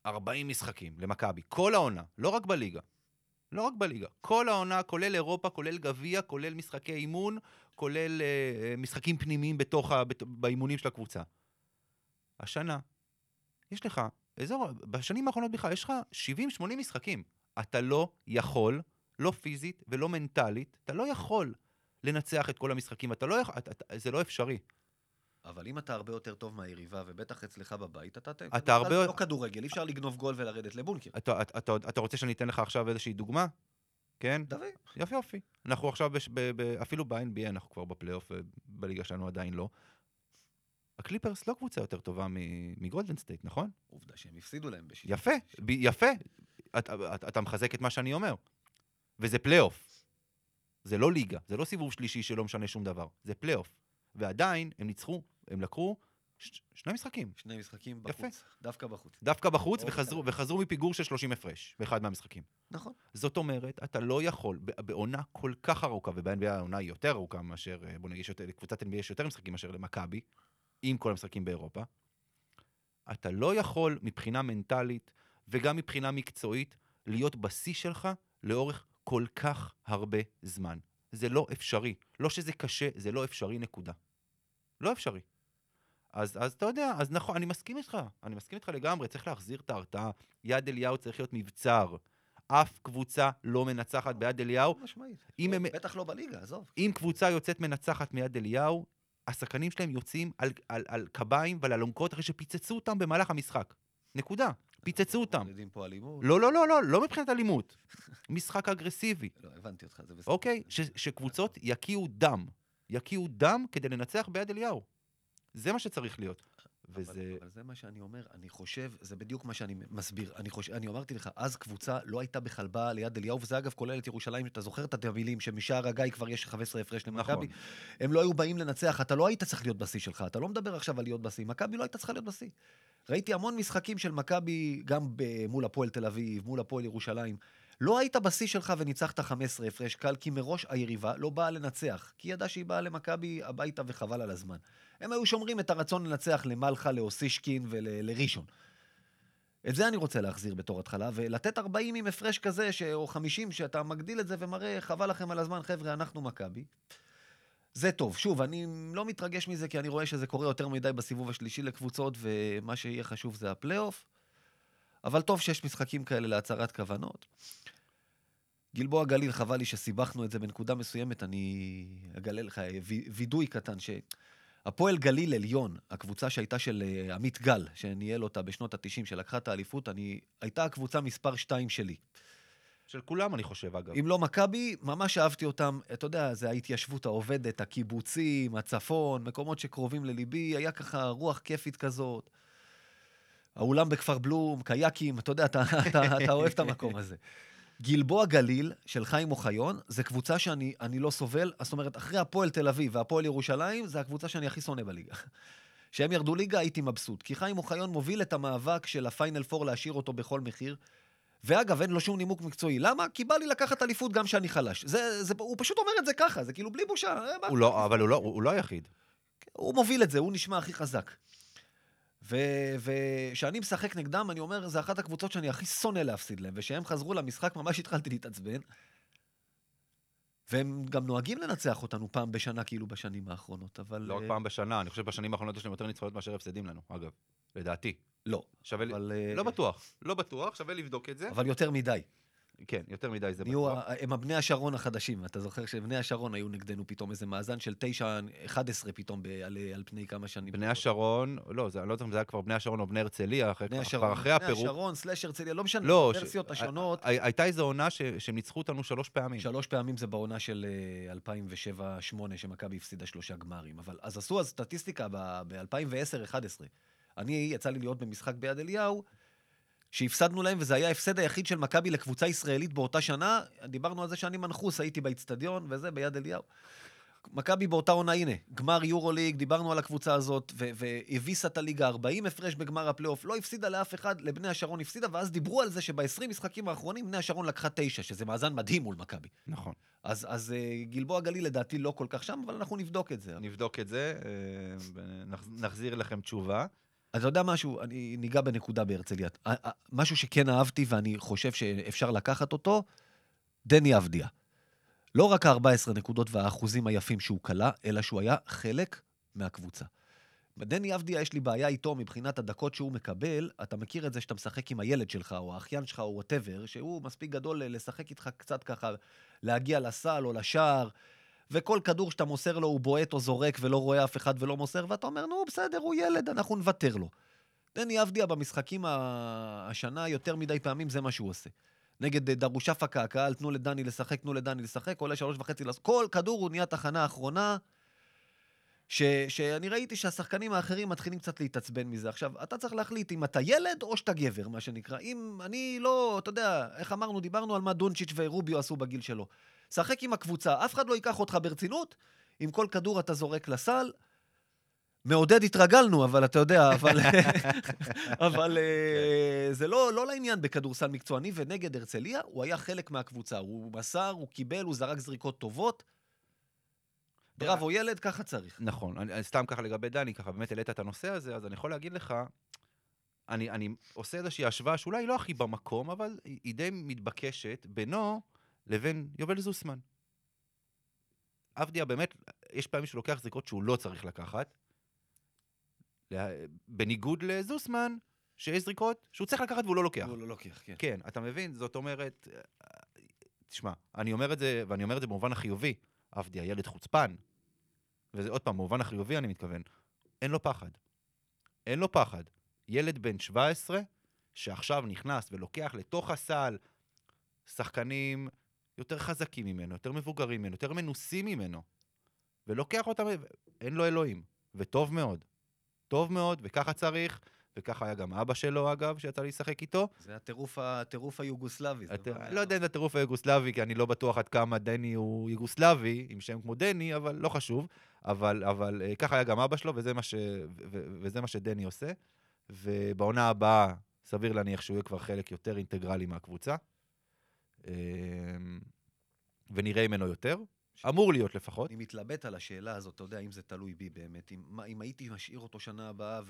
40 משחקים למכבי, כל העונה, לא רק בליגה. לא רק בליגה, כל העונה, כולל אירופה, כולל גביע, כולל משחקי אימון, כולל אה, אה, משחקים פנימיים בתוך ה, בת, באימונים של הקבוצה. השנה, יש לך, אזור, בשנים האחרונות בכלל, יש לך 70-80 משחקים. אתה לא יכול, לא פיזית ולא מנטלית, אתה לא יכול לנצח את כל המשחקים, אתה לא יכול, אתה, אתה, זה לא אפשרי. אבל אם אתה הרבה יותר טוב מהיריבה, ובטח אצלך בבית, אתה... אתה בכלל הרבה- לא כדורגל, אי אפשר לגנוב גול ולרדת לבונקר. אתה, אתה, אתה, אתה רוצה שאני אתן לך עכשיו איזושהי דוגמה? כן? דוד, יופי יופי. אנחנו עכשיו, בש, ב, ב, אפילו ב-NBA אנחנו כבר בפלייאוף, בליגה שלנו עדיין לא. הקליפרס לא קבוצה יותר טובה מגולדן סטייט, נכון? עובדה שהם הפסידו להם בשישי. יפה, ב, יפה. אתה, אתה, אתה מחזק את מה שאני אומר. וזה פלייאוף. זה לא ליגה, זה לא סיבוב שלישי שלא משנה שום דבר, זה פלייאוף. ועדיין הם ניצחו, הם לקחו ש, שני משחקים. שני משחקים יפה. בחוץ. דווקא בחוץ. דווקא בחוץ, אוקיי. וחזרו, וחזרו מפיגור של 30 הפרש באחד מהמשחקים. נכון. זאת אומרת, אתה לא יכול, בעונה כל כך ארוכה, וב-NBA העונה היא יותר ארוכה מאשר, אה, בוא נגיד, יותר- לקבוצת NBA יש יותר משחקים מאשר למכבי, עם כל המשחקים באירופה, אתה לא יכול מבחינה מנטלית וגם מבחינה מקצועית להיות בשיא שלך לאורך כל כך הרבה זמן. זה לא אפשרי. לא שזה קשה, זה לא אפשרי, נקודה. לא אפשרי. אז, אז אתה יודע, אז נכון, אני מסכים איתך, אני מסכים איתך לגמרי, צריך להחזיר את ההרתעה. יד אליהו צריך להיות מבצר. אף קבוצה לא מנצחת ביד אליהו. משמעית. לא, הם- בטח לא בליגה, עזוב. אם קבוצה יוצאת מנצחת מיד אליהו, השחקנים שלהם יוצאים על, על, על קביים ועל אלונקות אחרי שפיצצו אותם במהלך המשחק. נקודה. פיצצו אותם. מודדים פה אלימות. לא, לא, לא, לא, לא מבחינת אלימות. משחק אגרסיבי, לא, הבנתי אותך, זה בסדר. אוקיי? שקבוצות יקיעו דם. יקיעו דם כדי לנצח ביד אליהו. זה מה שצריך להיות. וזה... אבל, אבל זה מה שאני אומר, אני חושב, זה בדיוק מה שאני מסביר. אני חושב, אני אמרתי לך, אז קבוצה לא הייתה בכלל באה ליד אליהו, וזה אגב כולל את ירושלים, אתה זוכר את המילים שמשער הגיא כבר יש 15 הפרש למכבי? נכון. הם לא היו באים לנצח, אתה לא היית צריך להיות בשיא שלך, אתה לא מדבר עכשיו על להיות בשיא, מכבי לא הייתה צריכה להיות בשיא. ראיתי המון משחקים של מכבי, גם ב- מול הפועל תל אביב, מול הפועל ירושלים. לא היית בשיא שלך וניצחת 15 הפרש קל, כי מראש היריבה לא באה לנצח. כי היא ידעה שהיא באה למכבי הביתה וחבל על הזמן. הם היו שומרים את הרצון לנצח למלחה, לאוסישקין ולראשון. את זה אני רוצה להחזיר בתור התחלה, ולתת 40 עם הפרש כזה, ש... או 50, שאתה מגדיל את זה ומראה, חבל לכם על הזמן, חבר'ה, אנחנו מכבי. זה טוב. שוב, אני לא מתרגש מזה, כי אני רואה שזה קורה יותר מדי בסיבוב השלישי לקבוצות, ומה שיהיה חשוב זה הפלייאוף. אבל טוב שיש משחקים כאלה להצהרת כוונות. גלבוע גליל, חבל לי שסיבכנו את זה בנקודה מסוימת, אני אגלה לך וי- וידוי קטן, שהפועל גליל עליון, הקבוצה שהייתה של אה, עמית גל, שניהל אותה בשנות ה-90, שלקחה את האליפות, אני, הייתה הקבוצה מספר 2 שלי. של כולם, אני חושב, אגב. אם לא מכבי, ממש אהבתי אותם. אתה יודע, זה ההתיישבות העובדת, הקיבוצים, הצפון, מקומות שקרובים לליבי, היה ככה רוח כיפית כזאת. האולם בכפר בלום, קייקים, אתה יודע, אתה, אתה, אתה אוהב את המקום הזה. גלבוע גליל של חיים אוחיון, זה קבוצה שאני אני לא סובל, זאת אומרת, אחרי הפועל תל אביב והפועל ירושלים, זה הקבוצה שאני הכי שונא בליגה. כשהם ירדו ליגה הייתי מבסוט, כי חיים אוחיון מוביל את המאבק של הפיינל פור להשאיר אותו בכל מחיר. ואגב, אין לו שום נימוק מקצועי. למה? כי בא לי לקחת אליפות גם כשאני חלש. זה, זה, הוא פשוט אומר את זה ככה, זה כאילו בלי בושה. אה? הוא לא, אבל הוא לא, הוא לא היחיד. הוא מוביל את זה, הוא נשמע הכי חזק. וכשאני משחק נגדם, אני אומר, זה אחת הקבוצות שאני הכי שונא להפסיד להם, וכשהם חזרו למשחק, ממש התחלתי להתעצבן. והם גם נוהגים לנצח אותנו פעם בשנה, כאילו בשנים האחרונות, אבל... לא רק אה, פעם בשנה, אני חושב בשנים האחרונות יש להם יותר ניצחונות מאשר הפסדים לנו, אגב. לדעתי. לא. שווה. אבל, אה, לא בטוח, לא בטוח, שווה לבדוק את זה. אבל יותר מדי. כן, יותר מדי זה בטוח. הם הבני השרון החדשים. אתה זוכר שבני השרון היו נגדנו פתאום איזה מאזן של 9, 11 פתאום ב- על, על פני כמה שנים. בני השרון, לא, זה, אני לא זוכר אם זה היה כבר בני השרון או בני הרצליה, אחרי, בני כבר השרון, אחרי בני הפירוק. השרון, סלאש הרצליה, לא משנה, לא, הוורסיות ש- השונות. הי- הייתה איזו עונה ש- שהם ניצחו אותנו שלוש פעמים. שלוש פעמים זה בעונה של אה, 2007-2008, שמכבי הפסידה שלושה גמרים. אבל אז עשו אז סטטיסטיקה ב-2010-2011. אני, יצא לי להיות במשחק ביד אליהו, שהפסדנו להם, וזה היה ההפסד היחיד של מכבי לקבוצה ישראלית באותה שנה. דיברנו על זה שאני מנחוס, הייתי באיצטדיון, וזה, ביד אליהו. מכבי באותה עונה, הנה, גמר יורוליג, דיברנו על הקבוצה הזאת, והביסה את הליגה 40 הפרש בגמר הפלייאוף, לא הפסידה לאף אחד, לבני השרון הפסידה, ואז דיברו על זה שב-20 משחקים האחרונים בני השרון לקחה תשע, שזה מאזן מדהים מול מכבי. נכון. אז, אז אה, גלבוע גליל לדעתי לא כל כך שם, אבל אנחנו נבדוק את זה. נבדוק את זה, אה, נחזיר לכם תשובה. אתה יודע משהו, אני ניגע בנקודה בהרצליה. משהו שכן אהבתי ואני חושב שאפשר לקחת אותו, דני אבדיה. לא רק ה-14 נקודות והאחוזים היפים שהוא קלע, אלא שהוא היה חלק מהקבוצה. דני אבדיה, יש לי בעיה איתו מבחינת הדקות שהוא מקבל. אתה מכיר את זה שאתה משחק עם הילד שלך, או האחיין שלך, או whatever, שהוא מספיק גדול לשחק איתך קצת ככה, להגיע לסל או לשער, וכל כדור שאתה מוסר לו הוא בועט או זורק ולא רואה אף אחד ולא מוסר, ואתה אומר, נו, בסדר, הוא ילד, אנחנו נוותר לו. דני אבדיה במשחקים השנה יותר מדי פעמים זה מה שהוא עושה. נגד אה, דרושפקה, הקהל, תנו לדני לשחק, תנו לדני לשחק, עולה שלוש וחצי, כל כדור הוא נהיה תחנה אחרונה, ש, שאני ראיתי שהשחקנים האחרים מתחילים קצת להתעצבן מזה. עכשיו, אתה צריך להחליט אם אתה ילד או שאתה גבר, מה שנקרא. אם אני לא, אתה יודע, איך אמרנו, דיברנו על מה דונצ'יץ' ורוביו עשו בגיל שלו. שחק עם הקבוצה, אף אחד לא ייקח אותך ברצינות, אם כל כדור אתה זורק לסל. מעודד התרגלנו, אבל אתה יודע, אבל, אבל אה, זה לא, לא לעניין בכדורסל מקצועני, ונגד הרצליה הוא היה חלק מהקבוצה. הוא מסר, הוא קיבל, הוא זרק זריקות טובות. בראבו ילד, ככה צריך. נכון, אני, סתם ככה לגבי דני, ככה באמת העלית את הנושא הזה, אז אני יכול להגיד לך, אני, אני עושה איזושהי השוואה שאולי לא הכי במקום, אבל היא די מתבקשת בינו לבין יובל זוסמן. עבדיה באמת, יש פעמים שהוא לוקח זריקות שהוא לא צריך לקחת, בניגוד לזוסמן, שיש זריקות שהוא צריך לקחת והוא לא לוקח. הוא לא לוקח, כן. כן, אתה מבין? זאת אומרת, אה, תשמע, אני אומר את זה, ואני אומר את זה במובן החיובי. עבדיה ילד חוצפן. וזה עוד פעם, במובן החיובי אני מתכוון. אין לו פחד. אין לו פחד. ילד בן 17, שעכשיו נכנס ולוקח לתוך הסל שחקנים יותר חזקים ממנו, יותר מבוגרים ממנו, יותר מנוסים ממנו, ולוקח אותם, אין לו אלוהים. וטוב מאוד. טוב מאוד, וככה צריך, וככה היה גם אבא שלו, אגב, שיצא לי לשחק איתו. זה הטירוף, הטירוף היוגוסלבי. דבר- לא יודע אם זה הטירוף היוגוסלבי, כי אני לא בטוח עד כמה דני הוא יוגוסלבי, עם שם כמו דני, אבל לא חשוב. אבל, אבל אה, ככה היה גם אבא שלו, וזה מה, ש, ו- וזה מה שדני עושה. ובעונה הבאה, סביר להניח שהוא יהיה כבר חלק יותר אינטגרלי מהקבוצה. אה, ונראה ממנו יותר. אמור להיות לפחות. אני מתלבט על השאלה הזאת, אתה יודע, אם זה תלוי בי באמת. אם, מה, אם הייתי משאיר אותו שנה הבאה,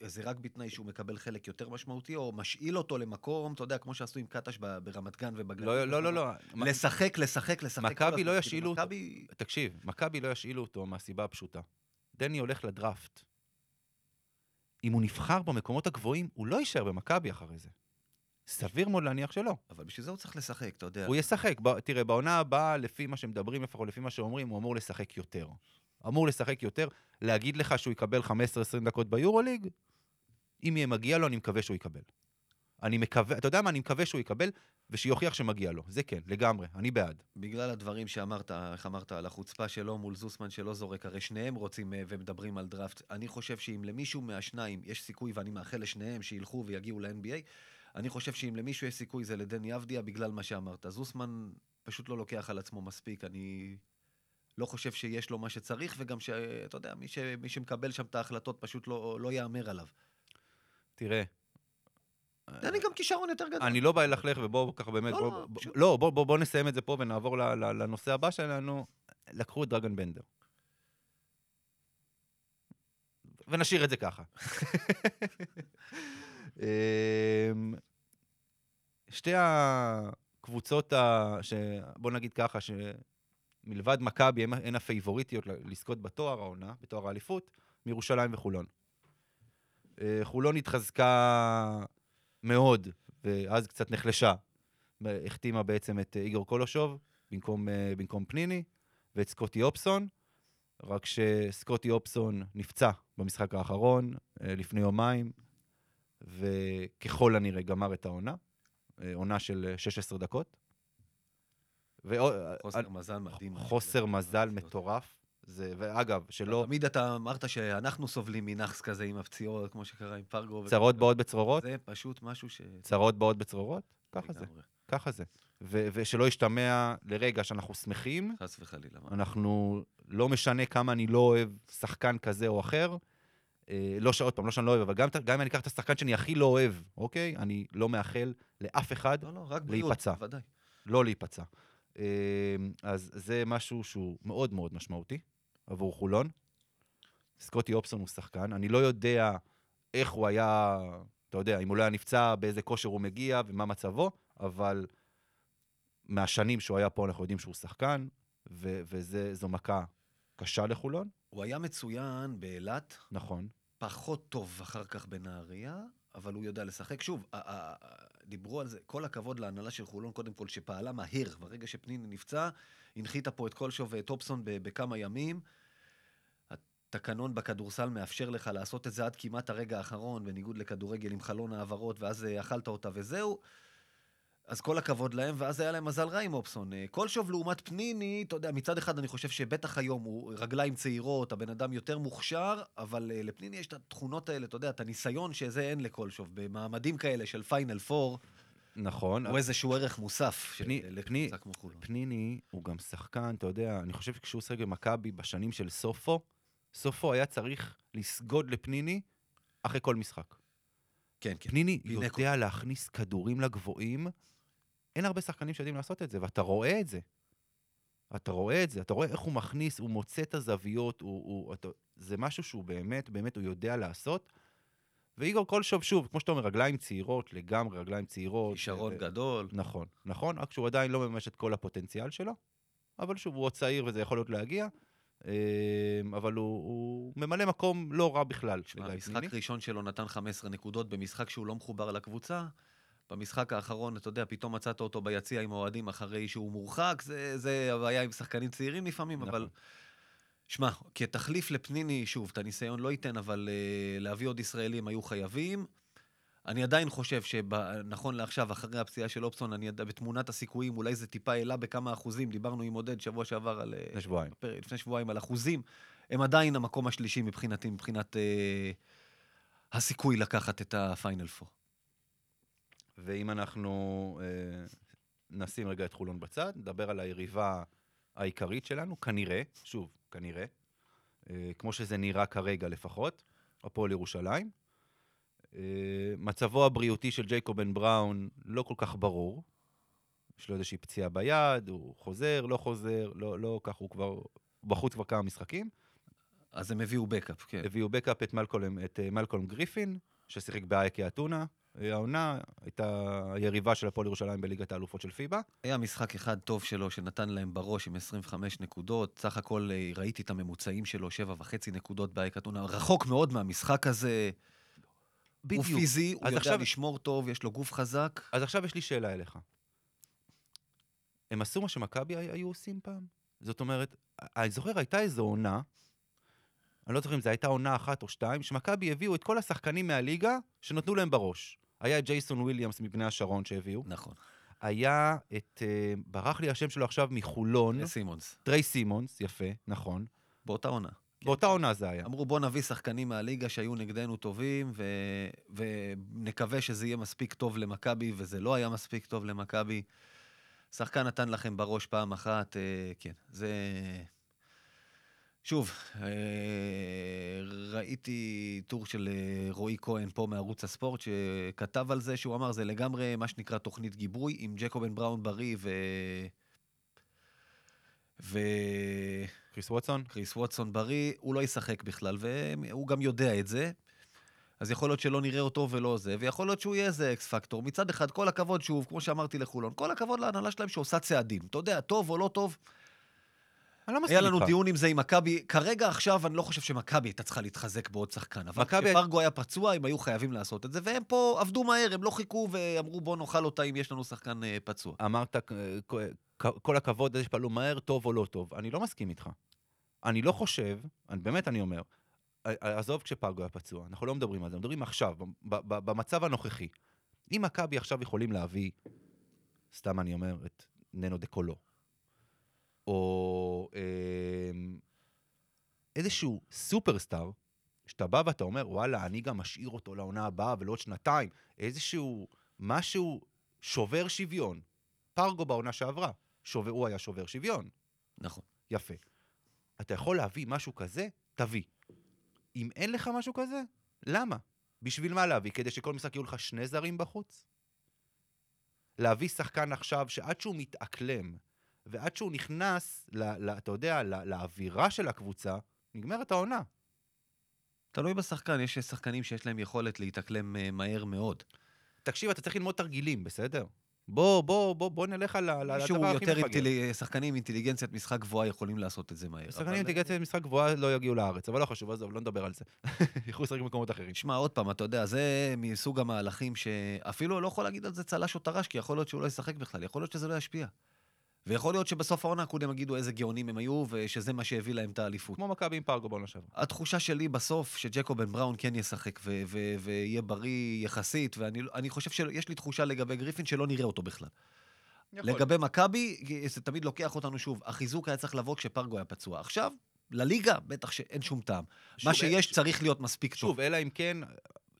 וזה רק בתנאי שהוא מקבל חלק יותר משמעותי, או משאיל אותו למקום, אתה יודע, כמו שעשו עם קטש ברמת גן ובגליל. לא, לא, לא, לא. לשחק, לשחק, לשחק. מכבי. לא כאילו, ישאילו אותו. מכבי... תקשיב, מכבי לא ישאילו אותו מהסיבה הפשוטה. דני הולך לדראפט. אם הוא נבחר במקומות הגבוהים, הוא לא יישאר במכבי אחרי זה. סביר מאוד להניח שלא. אבל בשביל זה הוא צריך לשחק, אתה יודע. הוא ישחק. ב- תראה, בעונה הבאה, לפי מה שמדברים, לפחות לפי מה שאומרים, הוא אמור לשחק יותר. אמור לשחק יותר. להגיד לך שהוא יקבל 15-20 דקות ביורוליג? אם יהיה מגיע לו, אני מקווה שהוא יקבל. אני מקווה, אתה יודע מה? אני מקווה שהוא יקבל, ושיוכיח שמגיע לו. זה כן, לגמרי, אני בעד. בגלל הדברים שאמרת, איך אמרת, על החוצפה שלו מול זוסמן שלא זורק, הרי שניהם רוצים אה, ומדברים על דראפט. אני חושב שאם למישהו מהשניים יש סיכוי, ואני מאחל לשניהם שילכו ויגיעו ל-NBA, אני חושב שאם למישהו יש סיכוי זה לדני אבדיה בגלל מה שאמרת. זוסמן פשוט לא לוקח על עצמו מספיק, אני לא חושב שיש לו מה שצריך, וגם שאתה יודע, מי, ש... מי שמקבל שם את ההחלטות פשוט לא, לא יאמר עליו. תראה, דני גם כישרון יותר גדול. אני לא בא ללכלך, ובואו ככה באמת, לא, בואו לא, בוא, פשוט- לא, בוא, בוא, בוא נסיים את זה פה ונעבור ל, ל, לנושא הבא שלנו. לקחו את דרגן בנדר. ונשאיר את זה ככה. אמ, שתי הקבוצות, ה... ש... בוא נגיד ככה, שמלבד מכבי הן- הפייבוריטיות לזכות בתואר העונה, בתואר האליפות, מירושלים וחולון. אה, חולון התחזקה מאוד, ואז קצת נחלשה. החתימה בעצם את איגור קולושוב במקום, אה, במקום פניני, ואת סקוטי אופסון, רק שסקוטי אופסון נפצע במשחק האחרון אה, לפני יומיים, וככל הנראה גמר את העונה, אה, עונה של אה, 16 דקות. ועוד- חוסר אה, מזל מדהים. חוסר מזל מטורף. זה, ואגב, שלא... תמיד אתה אמרת שאנחנו סובלים מנאחס כזה עם הפציעות, כמו שקרה עם פרגו. צרות באות בצרורות? זה פשוט משהו ש... צרות באות בצרורות? ככה זה. ככה זה. ו- ושלא ישתמע לרגע שאנחנו שמחים, חס וחלילה. אנחנו, לא משנה כמה אני לא אוהב שחקן כזה או אחר, אה, לא שעוד פעם, לא שאני לא אוהב, אבל גם, גם אם אני אקח את השחקן שאני הכי לא אוהב, אוקיי? אני לא מאחל לאף אחד לא, לא, רק בריאות, להיפצע. בוודאי. לא להיפצע. אה, אז זה משהו שהוא מאוד מאוד משמעותי עבור חולון. סקוטי אופסון הוא שחקן, אני לא יודע איך הוא היה, אתה יודע, אם הוא לא היה נפצע, באיזה כושר הוא מגיע ומה מצבו, אבל מהשנים שהוא היה פה אנחנו יודעים שהוא שחקן, וזו מכה קשה לחולון, הוא היה מצוין באילת, נכון. פחות טוב אחר כך בנהריה, אבל הוא יודע לשחק. שוב, דיברו על זה, כל הכבוד להנהלה של חולון, קודם כל, שפעלה מהר. ברגע שפניני נפצע, הנחיתה פה את קולשוב ואת טופסון ב- בכמה ימים. התקנון בכדורסל מאפשר לך לעשות את זה עד כמעט הרגע האחרון, בניגוד לכדורגל עם חלון העברות, ואז אה, אכלת אותה וזהו. אז כל הכבוד להם, ואז היה להם מזל רע עם אופסון. אה, קולשוב לעומת פניני, אתה יודע, מצד אחד אני חושב שבטח היום הוא רגליים צעירות, הבן אדם יותר מוכשר, אבל אה, לפניני יש את התכונות האלה, אתה יודע, את הניסיון שזה אין לקולשוב. במעמדים כאלה של פיינל פור, נכון. הוא איזשהו ערך מוסף של פני- פני- לקבוצה כמו חולון. פניני הוא גם שחקן, אתה יודע, אני חושב שכשהוא שיחק במכבי בשנים של סופו, סופו היה צריך לסגוד לפניני אחרי כל משחק. כן, כן. פניני. יודע להכניס כדורים לגבוהים, אין הרבה שחקנים שיודעים לעשות את זה, ואתה רואה את זה. אתה רואה את זה, אתה רואה איך הוא מכניס, הוא מוצא את הזוויות, הוא, הוא, אתה, זה משהו שהוא באמת, באמת, הוא יודע לעשות. ואיגור קולשוב, שוב, כמו שאתה אומר, רגליים צעירות, לגמרי רגליים צעירות. כישרון ו- גדול. נכון, נכון, רק שהוא עדיין לא מממש את כל הפוטנציאל שלו, אבל שוב, הוא עוד צעיר וזה יכול להיות להגיע, אמ, אבל הוא, הוא ממלא מקום לא רע בכלל. תשמע, המשחק פניני. ראשון שלו נתן 15 נקודות במשחק שהוא לא מחובר לקבוצה. במשחק האחרון, אתה יודע, פתאום מצאת אותו ביציע עם האוהדים אחרי שהוא מורחק, זה, זה הבעיה עם שחקנים צעירים לפעמים, נכון. אבל... שמע, כתחליף לפניני, שוב, את הניסיון לא ייתן, אבל uh, להביא עוד ישראלים היו חייבים. אני עדיין חושב שנכון לעכשיו, אחרי הפציעה של אופסון, אני יודע, בתמונת הסיכויים, אולי זה טיפה העלה בכמה אחוזים. דיברנו עם עודד שבוע שעבר על... אה, לפני שבועיים. בפרק- לפני שבועיים על אחוזים. הם עדיין המקום השלישי מבחינתי, מבחינת אה, הסיכוי לקחת את הפיינל פור. ואם אנחנו אה, נשים רגע את חולון בצד, נדבר על היריבה העיקרית שלנו, כנראה, שוב, כנראה, אה, כמו שזה נראה כרגע לפחות, הפועל ירושלים. אה, מצבו הבריאותי של ג'ייקובן בראון לא כל כך ברור. יש לו איזושהי פציעה ביד, הוא חוזר, לא חוזר, לא, לא כך, הוא כבר בחוץ כבר כמה משחקים. אז הם הביאו בקאפ, כן. הביאו בקאפ את מלקולם, את אה, מלקולם גריפין, ששיחק באייקי אתונה. העונה הייתה היריבה של הפועל ירושלים בליגת האלופות של פיבה. היה משחק אחד טוב שלו שנתן להם בראש עם 25 נקודות. סך הכל אה, ראיתי את הממוצעים שלו, שבע וחצי נקודות באייקתונה. רחוק מאוד מהמשחק הזה. הוא פיזי, הוא יודע עכשיו- לשמור טוב, יש לו גוף חזק. אז עכשיו יש לי שאלה אליך. הם עשו מה שמכבי הי- היו עושים פעם? זאת אומרת, אני זוכר, הייתה איזו עונה, אני לא זוכר אם זו הייתה עונה אחת או שתיים, שמכבי הביאו את כל השחקנים מהליגה שנתנו להם בראש. היה את ג'ייסון וויליאמס מבני השרון שהביאו, נכון. היה את, אה, ברח לי השם שלו עכשיו מחולון, סימונס. טריי סימונס, יפה, נכון. באותה עונה. באותה עונה זה היה. אמרו, בוא נביא שחקנים מהליגה שהיו נגדנו טובים, ו... ונקווה שזה יהיה מספיק טוב למכבי, וזה לא היה מספיק טוב למכבי. שחקן נתן לכם בראש פעם אחת, אה, כן, זה... שוב, אה, ראיתי טור של אה, רועי כהן פה מערוץ הספורט, שכתב על זה, שהוא אמר, זה לגמרי מה שנקרא תוכנית גיבוי, עם ג'קובן בראון בריא ו... ו... קריס ווטסון? קריס ווטסון בריא, הוא לא ישחק בכלל, והוא גם יודע את זה. אז יכול להיות שלא נראה אותו ולא זה, ויכול להיות שהוא יהיה איזה אקס פקטור. מצד אחד, כל הכבוד, שוב, כמו שאמרתי לחולון, כל הכבוד להנהלה שלהם שעושה צעדים. אתה יודע, טוב או לא טוב, אני לא מסכים היה איתך. לנו דיון עם זה עם מכבי. כרגע, עכשיו, אני לא חושב שמכבי הייתה צריכה להתחזק בעוד שחקן. אבל מכבי- כשפרגו היה פצוע, הם היו חייבים לעשות את זה, והם פה עבדו מהר, הם לא חיכו ואמרו, בואו נאכל אותה אם יש לנו שחקן אה, פצוע. אמרת, אה, כל- כל הכבוד, זה שפעלו מהר, טוב או לא טוב. אני לא מסכים איתך. אני לא חושב, אני, באמת אני אומר, ע- עזוב כשפרגו היה פצוע, אנחנו לא מדברים על זה, מדברים עכשיו, ב- ב- במצב הנוכחי. אם מכבי עכשיו יכולים להביא, סתם אני אומר, את ננו דה קולו, או אה, איזשהו סופרסטאר, שאתה בא ואתה אומר, וואלה, אני גם משאיר אותו לעונה הבאה ולעוד שנתיים, איזשהו משהו שובר שוויון. פרגו בעונה שעברה, שובר, הוא היה שובר שוויון. נכון. יפה. אתה יכול להביא משהו כזה? תביא. אם אין לך משהו כזה, למה? בשביל מה להביא? כדי שכל משחק יהיו לך שני זרים בחוץ? להביא שחקן עכשיו שעד שהוא מתאקלם, ועד שהוא נכנס, ל, ל, אתה יודע, ל, לאווירה של הקבוצה, נגמרת העונה. תלוי בשחקן, יש שחקנים שיש להם יכולת להתאקלם אה, מהר מאוד. תקשיב, אתה צריך ללמוד תרגילים, בסדר? בוא, בוא, בוא, בוא נלך על מישהו הדבר הכי יותר מפגר. אינטלי... שחקנים עם אינטליגנציית משחק גבוהה יכולים לעשות את זה מהר. שחקנים אבל- אינטגרציה במשחק גבוהה לא יגיעו לארץ, אבל לא חשוב, עזוב, לא נדבר על זה. ילכו לשחק במקומות אחרים. שמע, עוד פעם, אתה יודע, זה מסוג המהלכים שאפילו לא יכול להגיד על זה צל"ש או טר"ש, כי יכול להיות שהוא לא ישחק בכלל, יכול להיות שזה לא ישפיע. ויכול להיות שבסוף העונה כולם יגידו איזה גאונים הם היו, ושזה מה שהביא להם את האליפות. כמו מכבי עם פרגו בעונה שעברה. התחושה שלי בסוף שג'קובן בראון כן ישחק ו- ו- ויהיה בריא יחסית, ואני אני חושב שיש לי תחושה לגבי גריפין שלא נראה אותו בכלל. לגבי מכבי, זה תמיד לוקח אותנו שוב, החיזוק היה צריך לבוא כשפרגו היה פצוע. עכשיו, לליגה, בטח שאין שום טעם. שוב, מה שיש ש- צריך להיות מספיק טוב. שוב, אלא אם כן,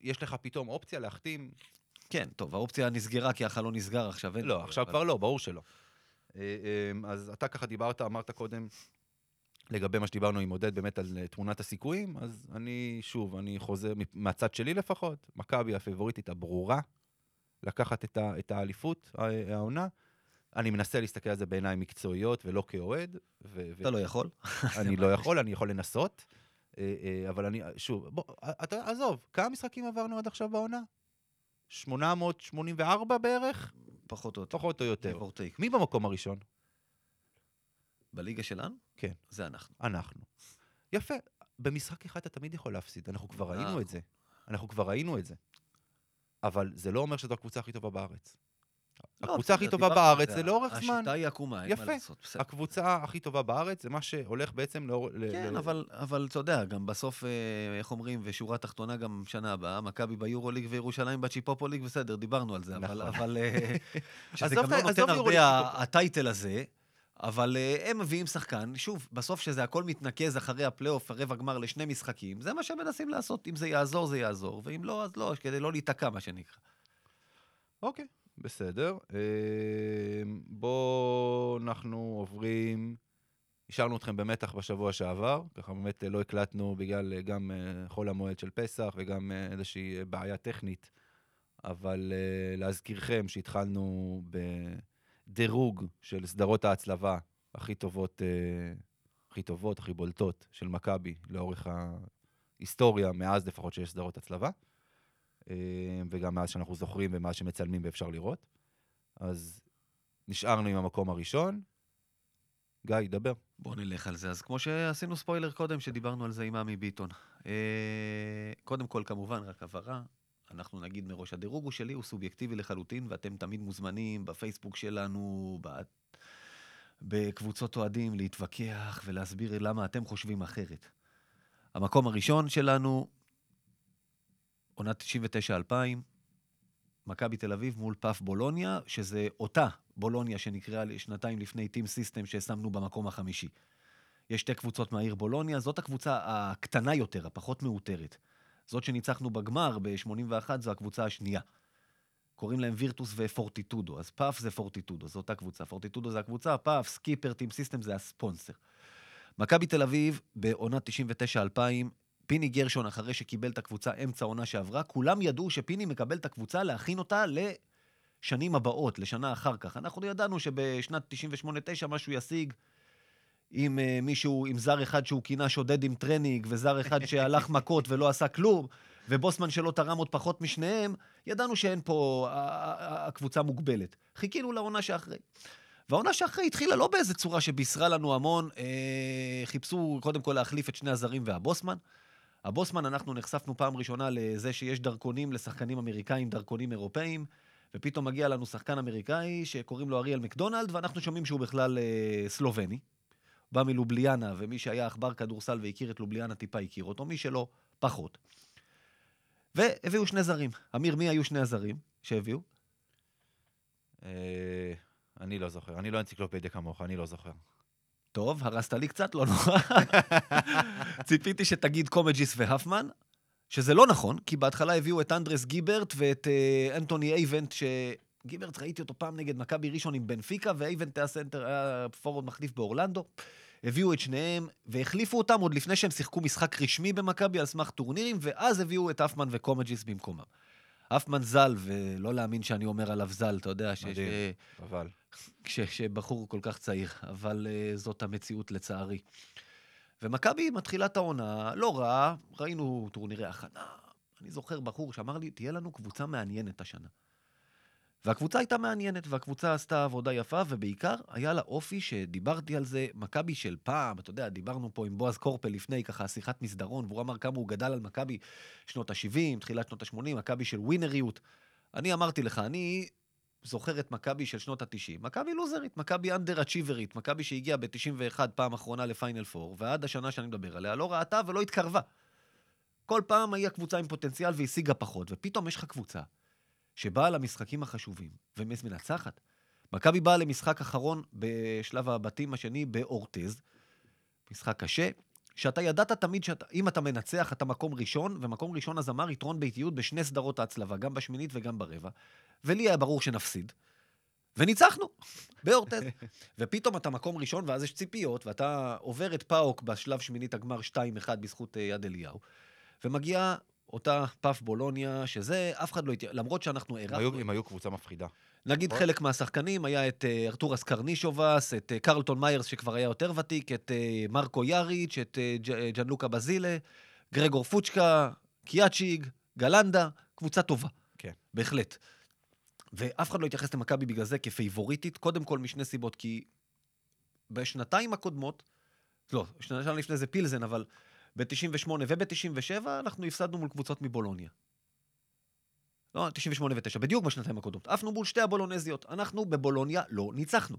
יש לך פתאום אופציה להחתים... כן, טוב, האופציה נסגרה כי החלון נסגר עכשיו. לא, עכשיו אבל- כבר לא, ברור שלא. אה, אה, אז אתה ככה דיברת, אמרת קודם, לגבי מה שדיברנו עם עודד באמת על אה, תמונת הסיכויים, אז אני, שוב, אני חוזר, מהצד שלי לפחות, מכבי הפיבוריטית הברורה, לקחת את ה- את האליפות, ה- העונה. אני מנסה להסתכל על זה בעיניים מקצועיות ולא כאוהד. ו- ו- אתה לא יכול. אני לא יכול, אני יכול לנסות. אה, אה, אבל אני, שוב, בוא, אתה, עזוב, כמה משחקים עברנו עד עכשיו בעונה? 884 בערך? פחות או יותר. פחות או יותר. מי במקום הראשון? בליגה שלנו? כן. זה אנחנו. אנחנו. יפה. במשחק אחד אתה תמיד יכול להפסיד, אנחנו כבר ראינו. את זה. אנחנו כבר ראינו את זה. אבל זה לא אומר שזו הקבוצה הכי טובה בארץ. לא, הקבוצה הכי טובה בארץ זה. לאורך זמן. השיטה היא עקומה, אין מה יפה. לעשות. בסדר. הקבוצה הכי טובה בארץ זה מה שהולך בעצם לאור... כן, אבל, אתה יודע, גם בסוף, אה, איך אומרים, ושורה תחתונה גם שנה הבאה, מכבי ביורוליג וירושלים בצ'מפיונס ליג, בסדר, דיברנו על זה, אבל, נכון. אבל אה, שזה גם לא נותן הרבה. ה title הזה, אבל אה, הם מביאים שחקן, שוב, בסוף שזה הכל מתנקז אחרי הפלייאוף, הרבע גמר לשני משחקים, זה מה שהם מנסים לעשות, אם זה יעזור, זה יעזור, ואם לא, אז לא, כדי לא להיתקע, מה שנקרא. אוקיי, בסדר. אה, בואו אנחנו עוברים... השארנו אתכם במתח בשבוע שעבר, ככה באמת אה, לא הקלטנו בגלל אה, גם אה, חול המועד של פסח וגם איזושהי בעיה טכנית, אבל להזכירכם שהתחלנו בדירוג של סדרות ההצלבה הכי טובות, הכי טובות, הכי בולטות של מכבי לאורך ההיסטוריה, מאז לפחות שיש סדרות הצלבה. אה, וגם מאז שאנחנו זוכרים ומאז שמצלמים ואפשר לראות. אז נשארנו עם המקום הראשון. גיא, דבר. בואו נלך על זה. אז כמו שעשינו ספוילר קודם, שדיברנו על זה עם עמי ביטון. אה, קודם כל, כמובן, רק הבהרה. אנחנו נגיד מראש, הדירוג הוא שלי, הוא סובייקטיבי לחלוטין, ואתם תמיד מוזמנים בפייסבוק שלנו, ב... בקבוצות אוהדים, להתווכח ולהסביר למה אתם חושבים אחרת. המקום הראשון שלנו, עונת 99-2000, מכבי תל אביב מול פאף בולוניה, שזה אותה בולוניה שנקראה שנתיים לפני טים סיסטם ששמנו במקום החמישי. יש שתי קבוצות מהעיר בולוניה, זאת הקבוצה הקטנה יותר, הפחות מעוטרת. זאת שניצחנו בגמר ב-81 זו הקבוצה השנייה. קוראים להם וירטוס ופורטיטודו, אז פאף זה פורטיטודו, זו אותה קבוצה. פורטיטודו זה הקבוצה, פאף, סקיפר, טים סיסטם זה הספונסר. מכבי תל אביב, בעונת 99-2000, פיני גרשון, אחרי שקיבל את הקבוצה אמצע העונה שעברה, כולם ידעו שפיני מקבל את הקבוצה להכין אותה לשנים הבאות, לשנה אחר כך. אנחנו ידענו שבשנת 98-9 משהו ישיג עם אה, מישהו, עם זר אחד שהוא כינה שודד עם טרנינג, וזר אחד שהלך מכות ולא עשה כלום, ובוסמן שלא תרם עוד פחות משניהם, ידענו שאין פה, הקבוצה מוגבלת. חיכינו לעונה שאחרי. והעונה שאחרי התחילה לא באיזה צורה שבישרה לנו המון, אה, חיפשו קודם כל להחליף את שני הזרים והבוסמן. הבוסמן, אנחנו נחשפנו פעם ראשונה לזה שיש דרכונים לשחקנים אמריקאים, דרכונים אירופאים, ופתאום מגיע לנו שחקן אמריקאי שקוראים לו אריאל מקדונלד, ואנחנו שומעים שהוא בכלל אה, סלובני. בא מלובליאנה, ומי שהיה עכבר כדורסל והכיר את לובליאנה טיפה הכיר אותו, מי שלא, פחות. והביאו שני זרים. אמיר, מי היו שני הזרים שהביאו? אה, אני לא זוכר. אני לא אנציקלופדיה כמוך, אני לא זוכר. טוב, הרסת לי קצת, לא נורא. ציפיתי שתגיד קומג'יס ואפמן, שזה לא נכון, כי בהתחלה הביאו את אנדרס גיברט ואת אה, אנטוני אייבנט, שגיברט ראיתי אותו פעם נגד מכבי ראשון עם בנפיקה, ואייבנט היה סנטר, היה forward מחליף באורלנדו. הביאו את שניהם והחליפו אותם עוד לפני שהם שיחקו משחק רשמי במכבי על סמך טורנירים, ואז הביאו את אפמן וקומג'יס במקומם. אפמן ז"ל, ולא להאמין שאני אומר עליו ז"ל, אתה יודע, ש... מדהים. ש- אבל. כש- שבחור כל כך צעיר, אבל uh, זאת המציאות לצערי. ומכבי מתחילה את העונה, לא רע, ראינו טורנירי הכנה. אני זוכר בחור שאמר לי, תהיה לנו קבוצה מעניינת השנה. והקבוצה הייתה מעניינת, והקבוצה עשתה עבודה יפה, ובעיקר היה לה אופי שדיברתי על זה, מכבי של פעם, אתה יודע, דיברנו פה עם בועז קורפל לפני, ככה, שיחת מסדרון, והוא אמר כמה הוא גדל על מכבי שנות ה-70, תחילת שנות ה-80, מכבי של ווינריות. אני אמרתי לך, אני זוכר את מכבי של שנות ה-90. מכבי לוזרית, מכבי אנדר אצ'יברית, מכבי שהגיעה ב-91 פעם אחרונה לפיינל פור, ועד השנה שאני מדבר עליה, לא ראתה ולא התקרבה. כל פעם היא הקבוצה עם פוטנציאל והשיגה פחות, ופתאום יש לך קבוצה שבאה למשחקים החשובים ומנצחת. מכבי באה למשחק אחרון בשלב הבתים השני באורטז, משחק קשה, שאתה ידעת תמיד שאם אתה מנצח אתה מקום ראשון, ומקום ראשון אז אמר יתרון באיטיות בשני סדרות ההצלבה, גם בשמינית וגם ברבע. ולי היה ברור שנפסיד. וניצחנו, באורטז. ופתאום אתה מקום ראשון, ואז יש ציפיות, ואתה עובר את פאוק בשלב שמינית הגמר 2-1 בזכות אה, יד אליהו, ומגיעה אותה פאף בולוניה, שזה, אף אחד לא... הת... למרות שאנחנו הערכנו... הם היו קבוצה מפחידה. נגיד נכון. חלק מהשחקנים, היה את אה, ארתורס קרנישובס, את אה, קרלטון מיירס שכבר היה יותר ותיק, את אה, מרקו יאריץ', את ג'- ג'אנלוקה בזילה, גרגור פוצ'קה, קיאצ'יג, גלנדה, קבוצה טובה. כן. בהחלט. ואף אחד לא התייחס למכבי בגלל זה כפייבוריטית, קודם כל משני סיבות, כי בשנתיים הקודמות, לא, שנתיים לפני זה פילזן, אבל ב-98 וב-97 אנחנו הפסדנו מול קבוצות מבולוניה. לא, 98 ו-9, בדיוק בשנתיים הקודמות. עפנו מול שתי הבולונזיות. אנחנו בבולוניה לא ניצחנו.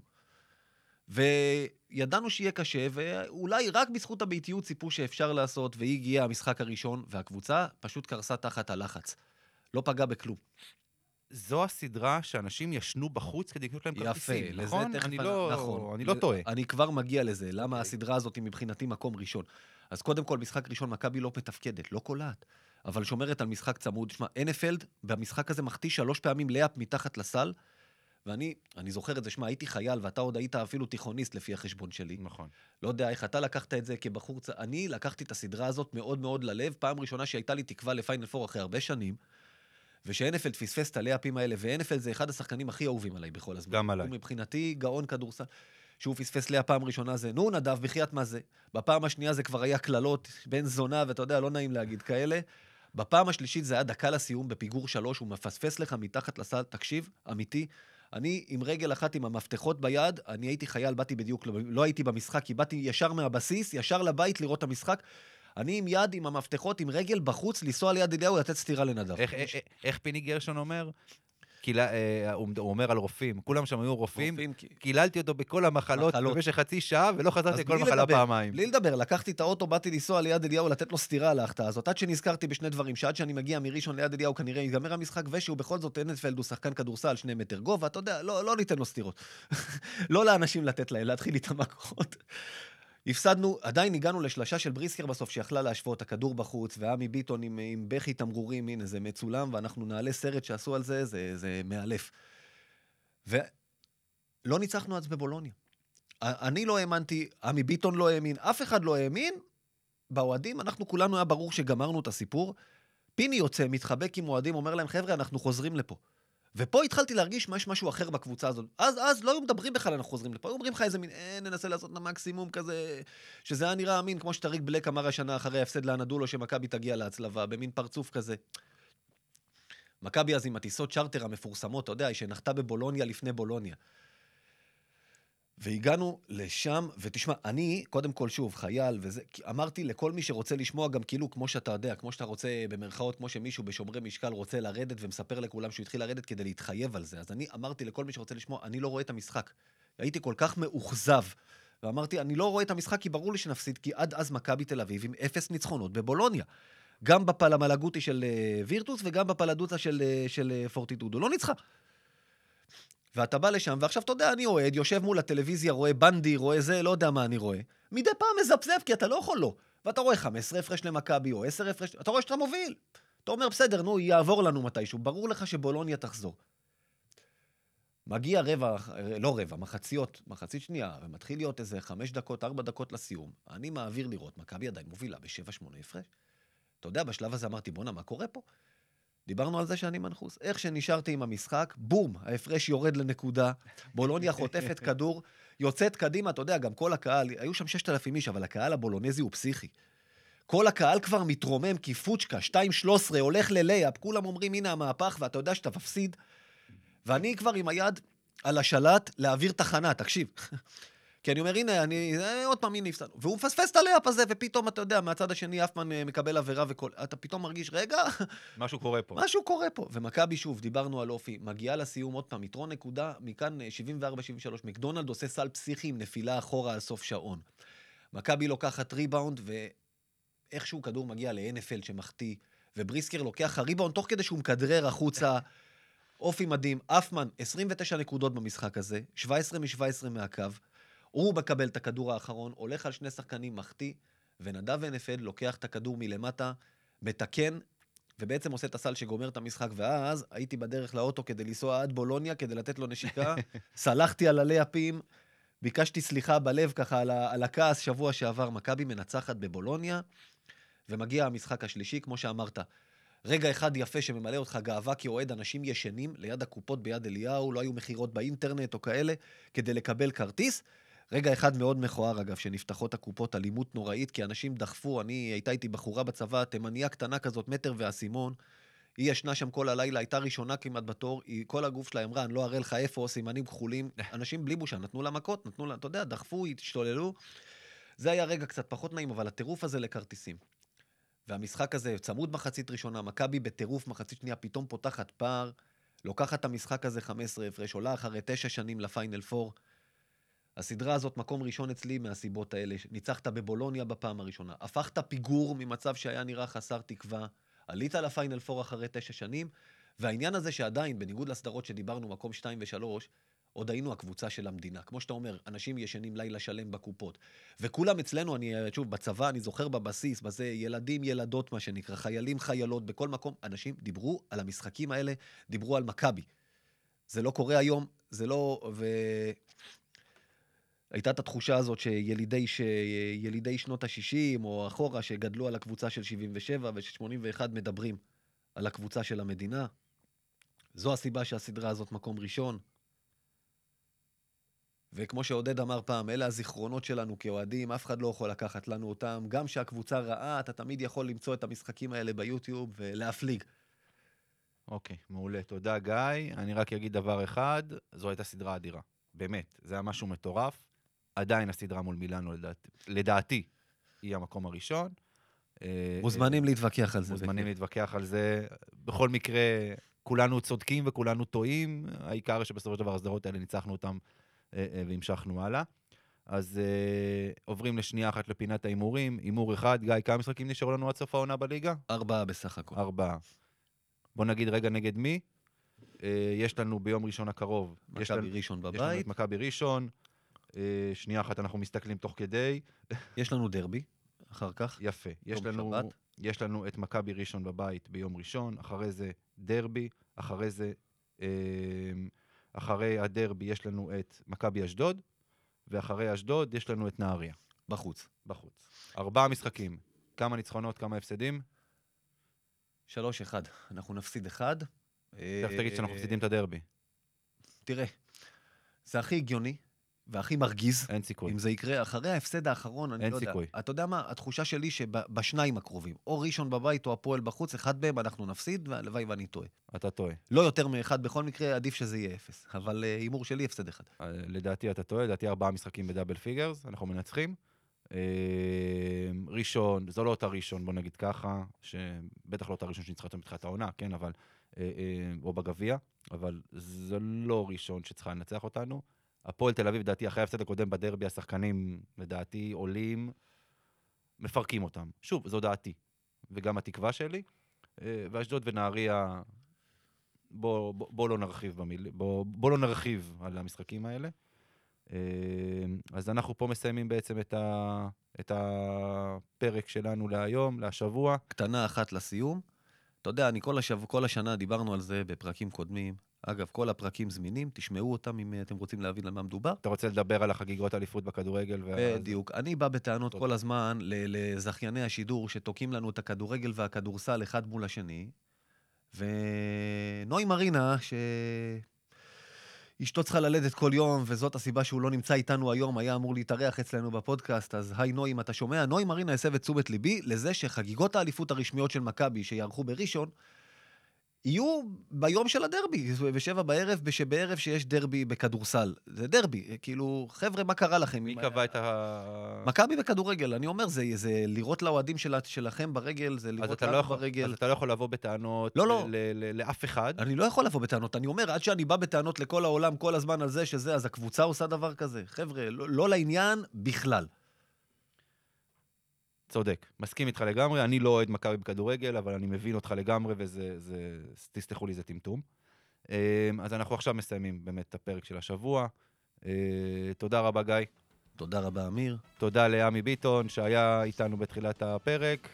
וידענו שיהיה קשה, ואולי רק בזכות הביתיות ציפו שאפשר לעשות, והיא הגיעה המשחק הראשון, והקבוצה פשוט קרסה תחת הלחץ. לא פגע בכלום. זו הסדרה שאנשים ישנו בחוץ כדי לקנות להם יפה, כרטיסים, לזה נכון? תכף... אני לא, נכון. אני לא טועה. אני כבר מגיע לזה, למה אוקיי. הסדרה הזאת היא מבחינתי מקום ראשון. אז קודם כל, משחק ראשון, מכבי לא מתפקדת, לא קולעת, אבל שומרת על משחק צמוד. שמע, הנפלד במשחק הזה מחטיא שלוש פעמים לאפ מתחת לסל, ואני אני זוכר את זה, שמע, הייתי חייל, ואתה עוד היית אפילו תיכוניסט לפי החשבון שלי. נכון. לא יודע איך אתה לקחת את זה כבחור צ... אני לקחתי את הסדרה הזאת מאוד מאוד ללב, פעם ראשונה שהייתה לי תקווה לפיינל פור אחרי הרבה שנים, ושהנפלד פספס את הלאפים האלה, והנפלד זה אחד השחקנים הכי אהובים עליי בכל הזמן. גם עליי. הוא מבחינתי גאון כדורסל. שהוא פספס לאה פעם ראשונה זה, נו נדב, בחייאת מה זה? בפעם השנייה זה כבר היה קללות, בן זונה, ואתה יודע, לא נעים להגיד כאלה. בפעם השלישית זה היה דקה לסיום בפיגור שלוש, הוא מפספס לך מתחת לסל, תקשיב, אמיתי. אני עם רגל אחת עם המפתחות ביד, אני הייתי חייל, באתי בדיוק, לא הייתי במשחק, כי באתי ישר מהבסיס, ישר לבית לראות את המשחק. אני עם יד, עם המפתחות, עם רגל בחוץ, לנסוע ליד אליהו, לתת סטירה לנדב. איך- איך- איך פיני גרשון אומר? קילה- אה, הוא אומר על רופאים, כולם שם היו רופאים. רופאים, כי- קיללתי אותו בכל המחלות מחלות. במשך חצי שעה, ולא חזרתי לכל מחלה לדבר, פעמיים. בלי לדבר, לקחתי את האוטו, באתי לנסוע ליד אליהו, לתת לו סטירה על ההחטאה הזאת, עד שנזכרתי בשני דברים, שעד שאני מגיע מראשון ליד אליהו כנראה ייגמר המשחק, ושהוא בכל זאת הנדפלד הוא שחקן כדורסל שני מטר גובה, אתה יודע, לא, לא ניתן לו סטירות. לא לאנשים לתת להם, להתחיל איתם מכות. הפסדנו, עדיין הגענו לשלשה של בריסקר בסוף, שיכלה להשוות, הכדור בחוץ, ועמי ביטון עם, עם בכי תמרורים, הנה, זה מצולם, ואנחנו נעלה סרט שעשו על זה, זה, זה מאלף. ולא ניצחנו אז בבולוניה. אני לא האמנתי, עמי ביטון לא האמין, אף אחד לא האמין. באוהדים, אנחנו כולנו היה ברור שגמרנו את הסיפור. פיני יוצא, מתחבק עם אוהדים, אומר להם, חבר'ה, אנחנו חוזרים לפה. ופה התחלתי להרגיש שיש משהו אחר בקבוצה הזאת. אז, אז לא היו מדברים בכלל, אנחנו חוזרים לפה. היו אומרים לך איזה מין, אה, ננסה לעשות את המקסימום כזה, שזה היה נראה אמין, כמו שטריק בלק אמר השנה אחרי ההפסד לאנדולו, שמכבי תגיע להצלבה, במין פרצוף כזה. מכבי אז עם הטיסות צ'רטר המפורסמות, אתה יודע, שנחתה בבולוניה לפני בולוניה. והגענו לשם, ותשמע, אני, קודם כל, שוב, חייל, וזה, אמרתי לכל מי שרוצה לשמוע, גם כאילו, כמו שאתה יודע, כמו שאתה רוצה, במרכאות, כמו שמישהו בשומרי משקל רוצה לרדת ומספר לכולם שהוא התחיל לרדת כדי להתחייב על זה. אז אני אמרתי לכל מי שרוצה לשמוע, אני לא רואה את המשחק. הייתי כל כך מאוכזב, ואמרתי, אני לא רואה את המשחק כי ברור לי שנפסיד, כי עד אז מכבי תל אביב עם אפס ניצחונות בבולוניה. גם בפלמלגוטי של אה, וירטוס וגם בפלדוצה של, אה, של אה, פורטיטודו. לא ניצחה. ואתה בא לשם, ועכשיו, אתה יודע, אני אוהד, יושב מול הטלוויזיה, רואה בנדי, רואה זה, לא יודע מה אני רואה. מדי פעם מזפזפ, כי אתה לא יכול לא. ואתה רואה 15 הפרש למכבי, או 10 הפרש, אתה רואה שאתה מוביל. אתה אומר, בסדר, נו, יעבור לנו מתישהו. ברור לך שבולוניה תחזור. מגיע רבע, לא רבע, מחציות, מחצית שנייה, ומתחיל להיות איזה חמש דקות, ארבע דקות לסיום. אני מעביר לראות, מכבי עדיין מובילה בשבע, שמונה הפרש. אתה יודע, בשלב הזה אמרתי, בואנה, מה קורה פה? דיברנו על זה שאני מנחוס. איך שנשארתי עם המשחק, בום, ההפרש יורד לנקודה, בולוניה חוטפת כדור, יוצאת קדימה, אתה יודע, גם כל הקהל, היו שם 6,000 איש, אבל הקהל הבולונזי הוא פסיכי. כל הקהל כבר מתרומם, כי פוצ'קה, 2-13, הולך ללייאפ, כולם אומרים, הנה המהפך, ואתה יודע שאתה מפסיד. ואני כבר עם היד על השלט להעביר תחנה, תקשיב. כי אני אומר, הנה, אני, אה, עוד פעם, הנה, הפסדנו. והוא מפספס את הלאפ הזה, ופתאום, אתה יודע, מהצד השני אפמן אה, מקבל עבירה וכל... אתה פתאום מרגיש, רגע, משהו קורה פה. משהו קורה פה. ומכבי, שוב, דיברנו על אופי, מגיעה לסיום עוד פעם, יתרון נקודה, מכאן 74-73. מקדונלד עושה סל פסיכי עם נפילה אחורה על סוף שעון. מכבי לוקחת ריבאונד, ואיכשהו כדור מגיע ל-NFL שמחטיא, ובריסקר לוקח הריבאונד תוך כדי שהוא מכדרר החוצה. אופי מדהים, אפמן, 29 נקודות במשחק הזה, 17 מ-17 מהקו. הוא מקבל את הכדור האחרון, הולך על שני שחקנים, מחטיא, ונדב ונפד לוקח את הכדור מלמטה, מתקן, ובעצם עושה את הסל שגומר את המשחק, ואז הייתי בדרך לאוטו כדי לנסוע עד בולוניה, כדי לתת לו נשיקה, סלחתי על הלייפים, ביקשתי סליחה בלב ככה על, ה- על הכעס שבוע שעבר, מכבי מנצחת בבולוניה, ומגיע המשחק השלישי, כמו שאמרת. רגע אחד יפה שממלא אותך גאווה כאוהד, אנשים ישנים ליד הקופות ביד אליהו, לא היו מכירות באינטרנט או כאלה, כדי לקבל כרטיס. רגע אחד מאוד מכוער, אגב, שנפתחות הקופות, אלימות נוראית, כי אנשים דחפו, אני, הייתה איתי בחורה בצבא, תימניה קטנה כזאת, מטר ואסימון. היא ישנה שם כל הלילה, הייתה ראשונה כמעט בתור, היא, כל הגוף שלה אמרה, אני לא אראה לך איפה, סימנים כחולים. אנשים בלי בושה, נתנו לה מכות, נתנו לה, אתה יודע, דחפו, השתוללו. זה היה רגע קצת פחות נעים, אבל הטירוף הזה לכרטיסים. והמשחק הזה, צמוד מחצית ראשונה, מכבי בטירוף מחצית שנייה, פתאום פותחת פער, לוקחת את המשחק הזה 15 הפרש, עולה אחרי תשע שנים לפיינל 4. הסדרה הזאת, מקום ראשון אצלי מהסיבות האלה. ניצחת בבולוניה בפעם הראשונה, הפכת פיגור ממצב שהיה נראה חסר תקווה, עלית לפיינל 4 אחרי תשע שנים, והעניין הזה שעדיין, בניגוד לסדרות שדיברנו, מקום 2 ו-3, עוד היינו הקבוצה של המדינה. כמו שאתה אומר, אנשים ישנים לילה שלם בקופות. וכולם אצלנו, אני, שוב, בצבא, אני זוכר בבסיס, בזה, ילדים, ילדות, מה שנקרא, חיילים, חיילות, בכל מקום, אנשים דיברו על המשחקים האלה, דיברו על מכבי. זה לא קורה היום, זה לא... ו... הייתה את התחושה הזאת שילידי ש... ילידי שנות ה-60 או אחורה, שגדלו על הקבוצה של 77 ו-81, מדברים על הקבוצה של המדינה. זו הסיבה שהסדרה הזאת מקום ראשון. וכמו שעודד אמר פעם, אלה הזיכרונות שלנו כאוהדים, אף אחד לא יכול לקחת לנו אותם. גם כשהקבוצה רעה, אתה תמיד יכול למצוא את המשחקים האלה ביוטיוב ולהפליג. אוקיי, מעולה. תודה, גיא. אני רק אגיד דבר אחד, זו הייתה סדרה אדירה. באמת, זה היה משהו מטורף. עדיין הסדרה מול מילאנו, לדעתי, לדעתי, היא המקום הראשון. אה, מוזמנים להתווכח על זה. מוזמנים. להתווכח על זה. בכל מקרה, כולנו צודקים וכולנו טועים. העיקר שבסופו של דבר הסדרות האלה ניצחנו אותן אה, אה, והמשכנו הלאה. אז אה, עוברים לשנייה אחת לפינת ההימורים. הימור אחד, גיא, כמה משחקים נשארו לנו עד סוף העונה בליגה? ארבעה בסך הכל. ארבעה. בוא נגיד רגע נגד מי. אה, יש לנו ביום ראשון הקרוב. מכבי ראשון יש לנו בבית, את מכבי ראשון. אה, שנייה אחת אנחנו מסתכלים תוך כדי. יש לנו דרבי, אחר כך. יפה. יש לנו, שבת. יש לנו את מכבי ראשון בבית ביום ראשון, אחרי זה דרבי, אחרי זה, אה, אחרי הדרבי יש לנו את מכבי אשדוד, ואחרי אשדוד יש לנו את נהריה, בחוץ. בחוץ. ארבעה משחקים. כמה ניצחונות, כמה הפסדים? שלוש אחד. אנחנו נפסיד אחד. תכף תגיד שאנחנו אה, מפסידים את הדרבי. תראה, זה הכי הגיוני, והכי מרגיז, אין סיכוי. אם זה יקרה, אחרי ההפסד האחרון, אני אין לא יודע. סיכוי. אתה יודע מה? התחושה שלי שבשניים הקרובים, או ראשון בבית או הפועל בחוץ, אחד מהם אנחנו נפסיד, והלוואי ואני טועה. אתה טועה. לא יותר מאחד בכל מקרה, עדיף שזה יהיה אפס. אבל אה, הימור שלי, הפסד אחד. אה, לדעתי אתה טועה, לדעתי ארבעה משחקים ב double figures, אנחנו מנצחים. אה, ראשון, זו לא אותה ראשון, בוא נגיד ככה, שבטח לא אותה ראשון שניצחה אותה מתחילת העונה, כן, אבל, או בגביע, אבל זה לא ראשון שצריכה לנצח אותנו. הפועל תל אביב, לדעתי, אחרי ההפסד הקודם בדרבי, השחקנים, לדעתי, עולים, מפרקים אותם. שוב, זו דעתי, וגם התקווה שלי. אה, ואשדוד ונהריה, בוא, בוא, בוא לא נרחיב במיל... בוא, בוא לא נרחיב על המשחקים האלה. אה, אז אנחנו פה מסיימים בעצם את, ה, את הפרק שלנו להיום, להשבוע. קטנה אחת לסיום. אתה יודע, אני כל, השב... כל השנה דיברנו על זה בפרקים קודמים. אגב, כל הפרקים זמינים, תשמעו אותם אם אה, אתם רוצים להבין על מה מדובר. אתה רוצה לדבר על החגיגות האליפות בכדורגל? וה- בדיוק. אני בא בטענות. כל הזמן לזכייני השידור שתוקעים לנו את הכדורגל והכדורסל אחד מול השני, ונוי מרינה, שאשתו צריכה ללדת כל יום, וזאת הסיבה שהוא לא נמצא איתנו היום, היה אמור להתארח אצלנו בפודקאסט, אז היי נוי, אם אתה שומע, נוי מרינה הסב את תשומת ליבי לזה שחגיגות האליפות הרשמיות של מכבי, שיערכו בראשון, יהיו ביום של הדרבי, בשבע בערב, שבערב שיש דרבי בכדורסל. זה דרבי, כאילו, חבר'ה, מה קרה לכם? מי קבע את ה... מכבי בכדורגל, אני אומר, זה, זה לירות לאוהדים של, שלכם ברגל, זה לירות אתה, לא לנו יכול, ברגל. אז אתה לא יכול לבוא בטענות לא, לא. לאף אחד. אני לא יכול לבוא בטענות, אני אומר, עד שאני בא בטענות לכל העולם כל הזמן על זה שזה, אז הקבוצה עושה דבר כזה. חבר'ה, לא, לא לעניין בכלל. צודק, מסכים איתך לגמרי. אני לא אוהד מכבי בכדורגל, אבל אני מבין אותך לגמרי, וזה, זה, תסלחו לי, זה טמטום. אמ, אז אנחנו עכשיו מסיימים באמת את הפרק של השבוע. אה, תודה רבה, גיא. תודה רבה, אמיר. תודה לעמי ביטון, שהיה איתנו בתחילת הפרק,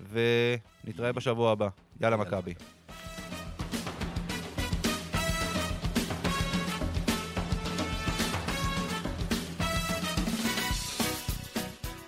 ונתראה בשבוע הבא. יאללה, יאללה. מכבי.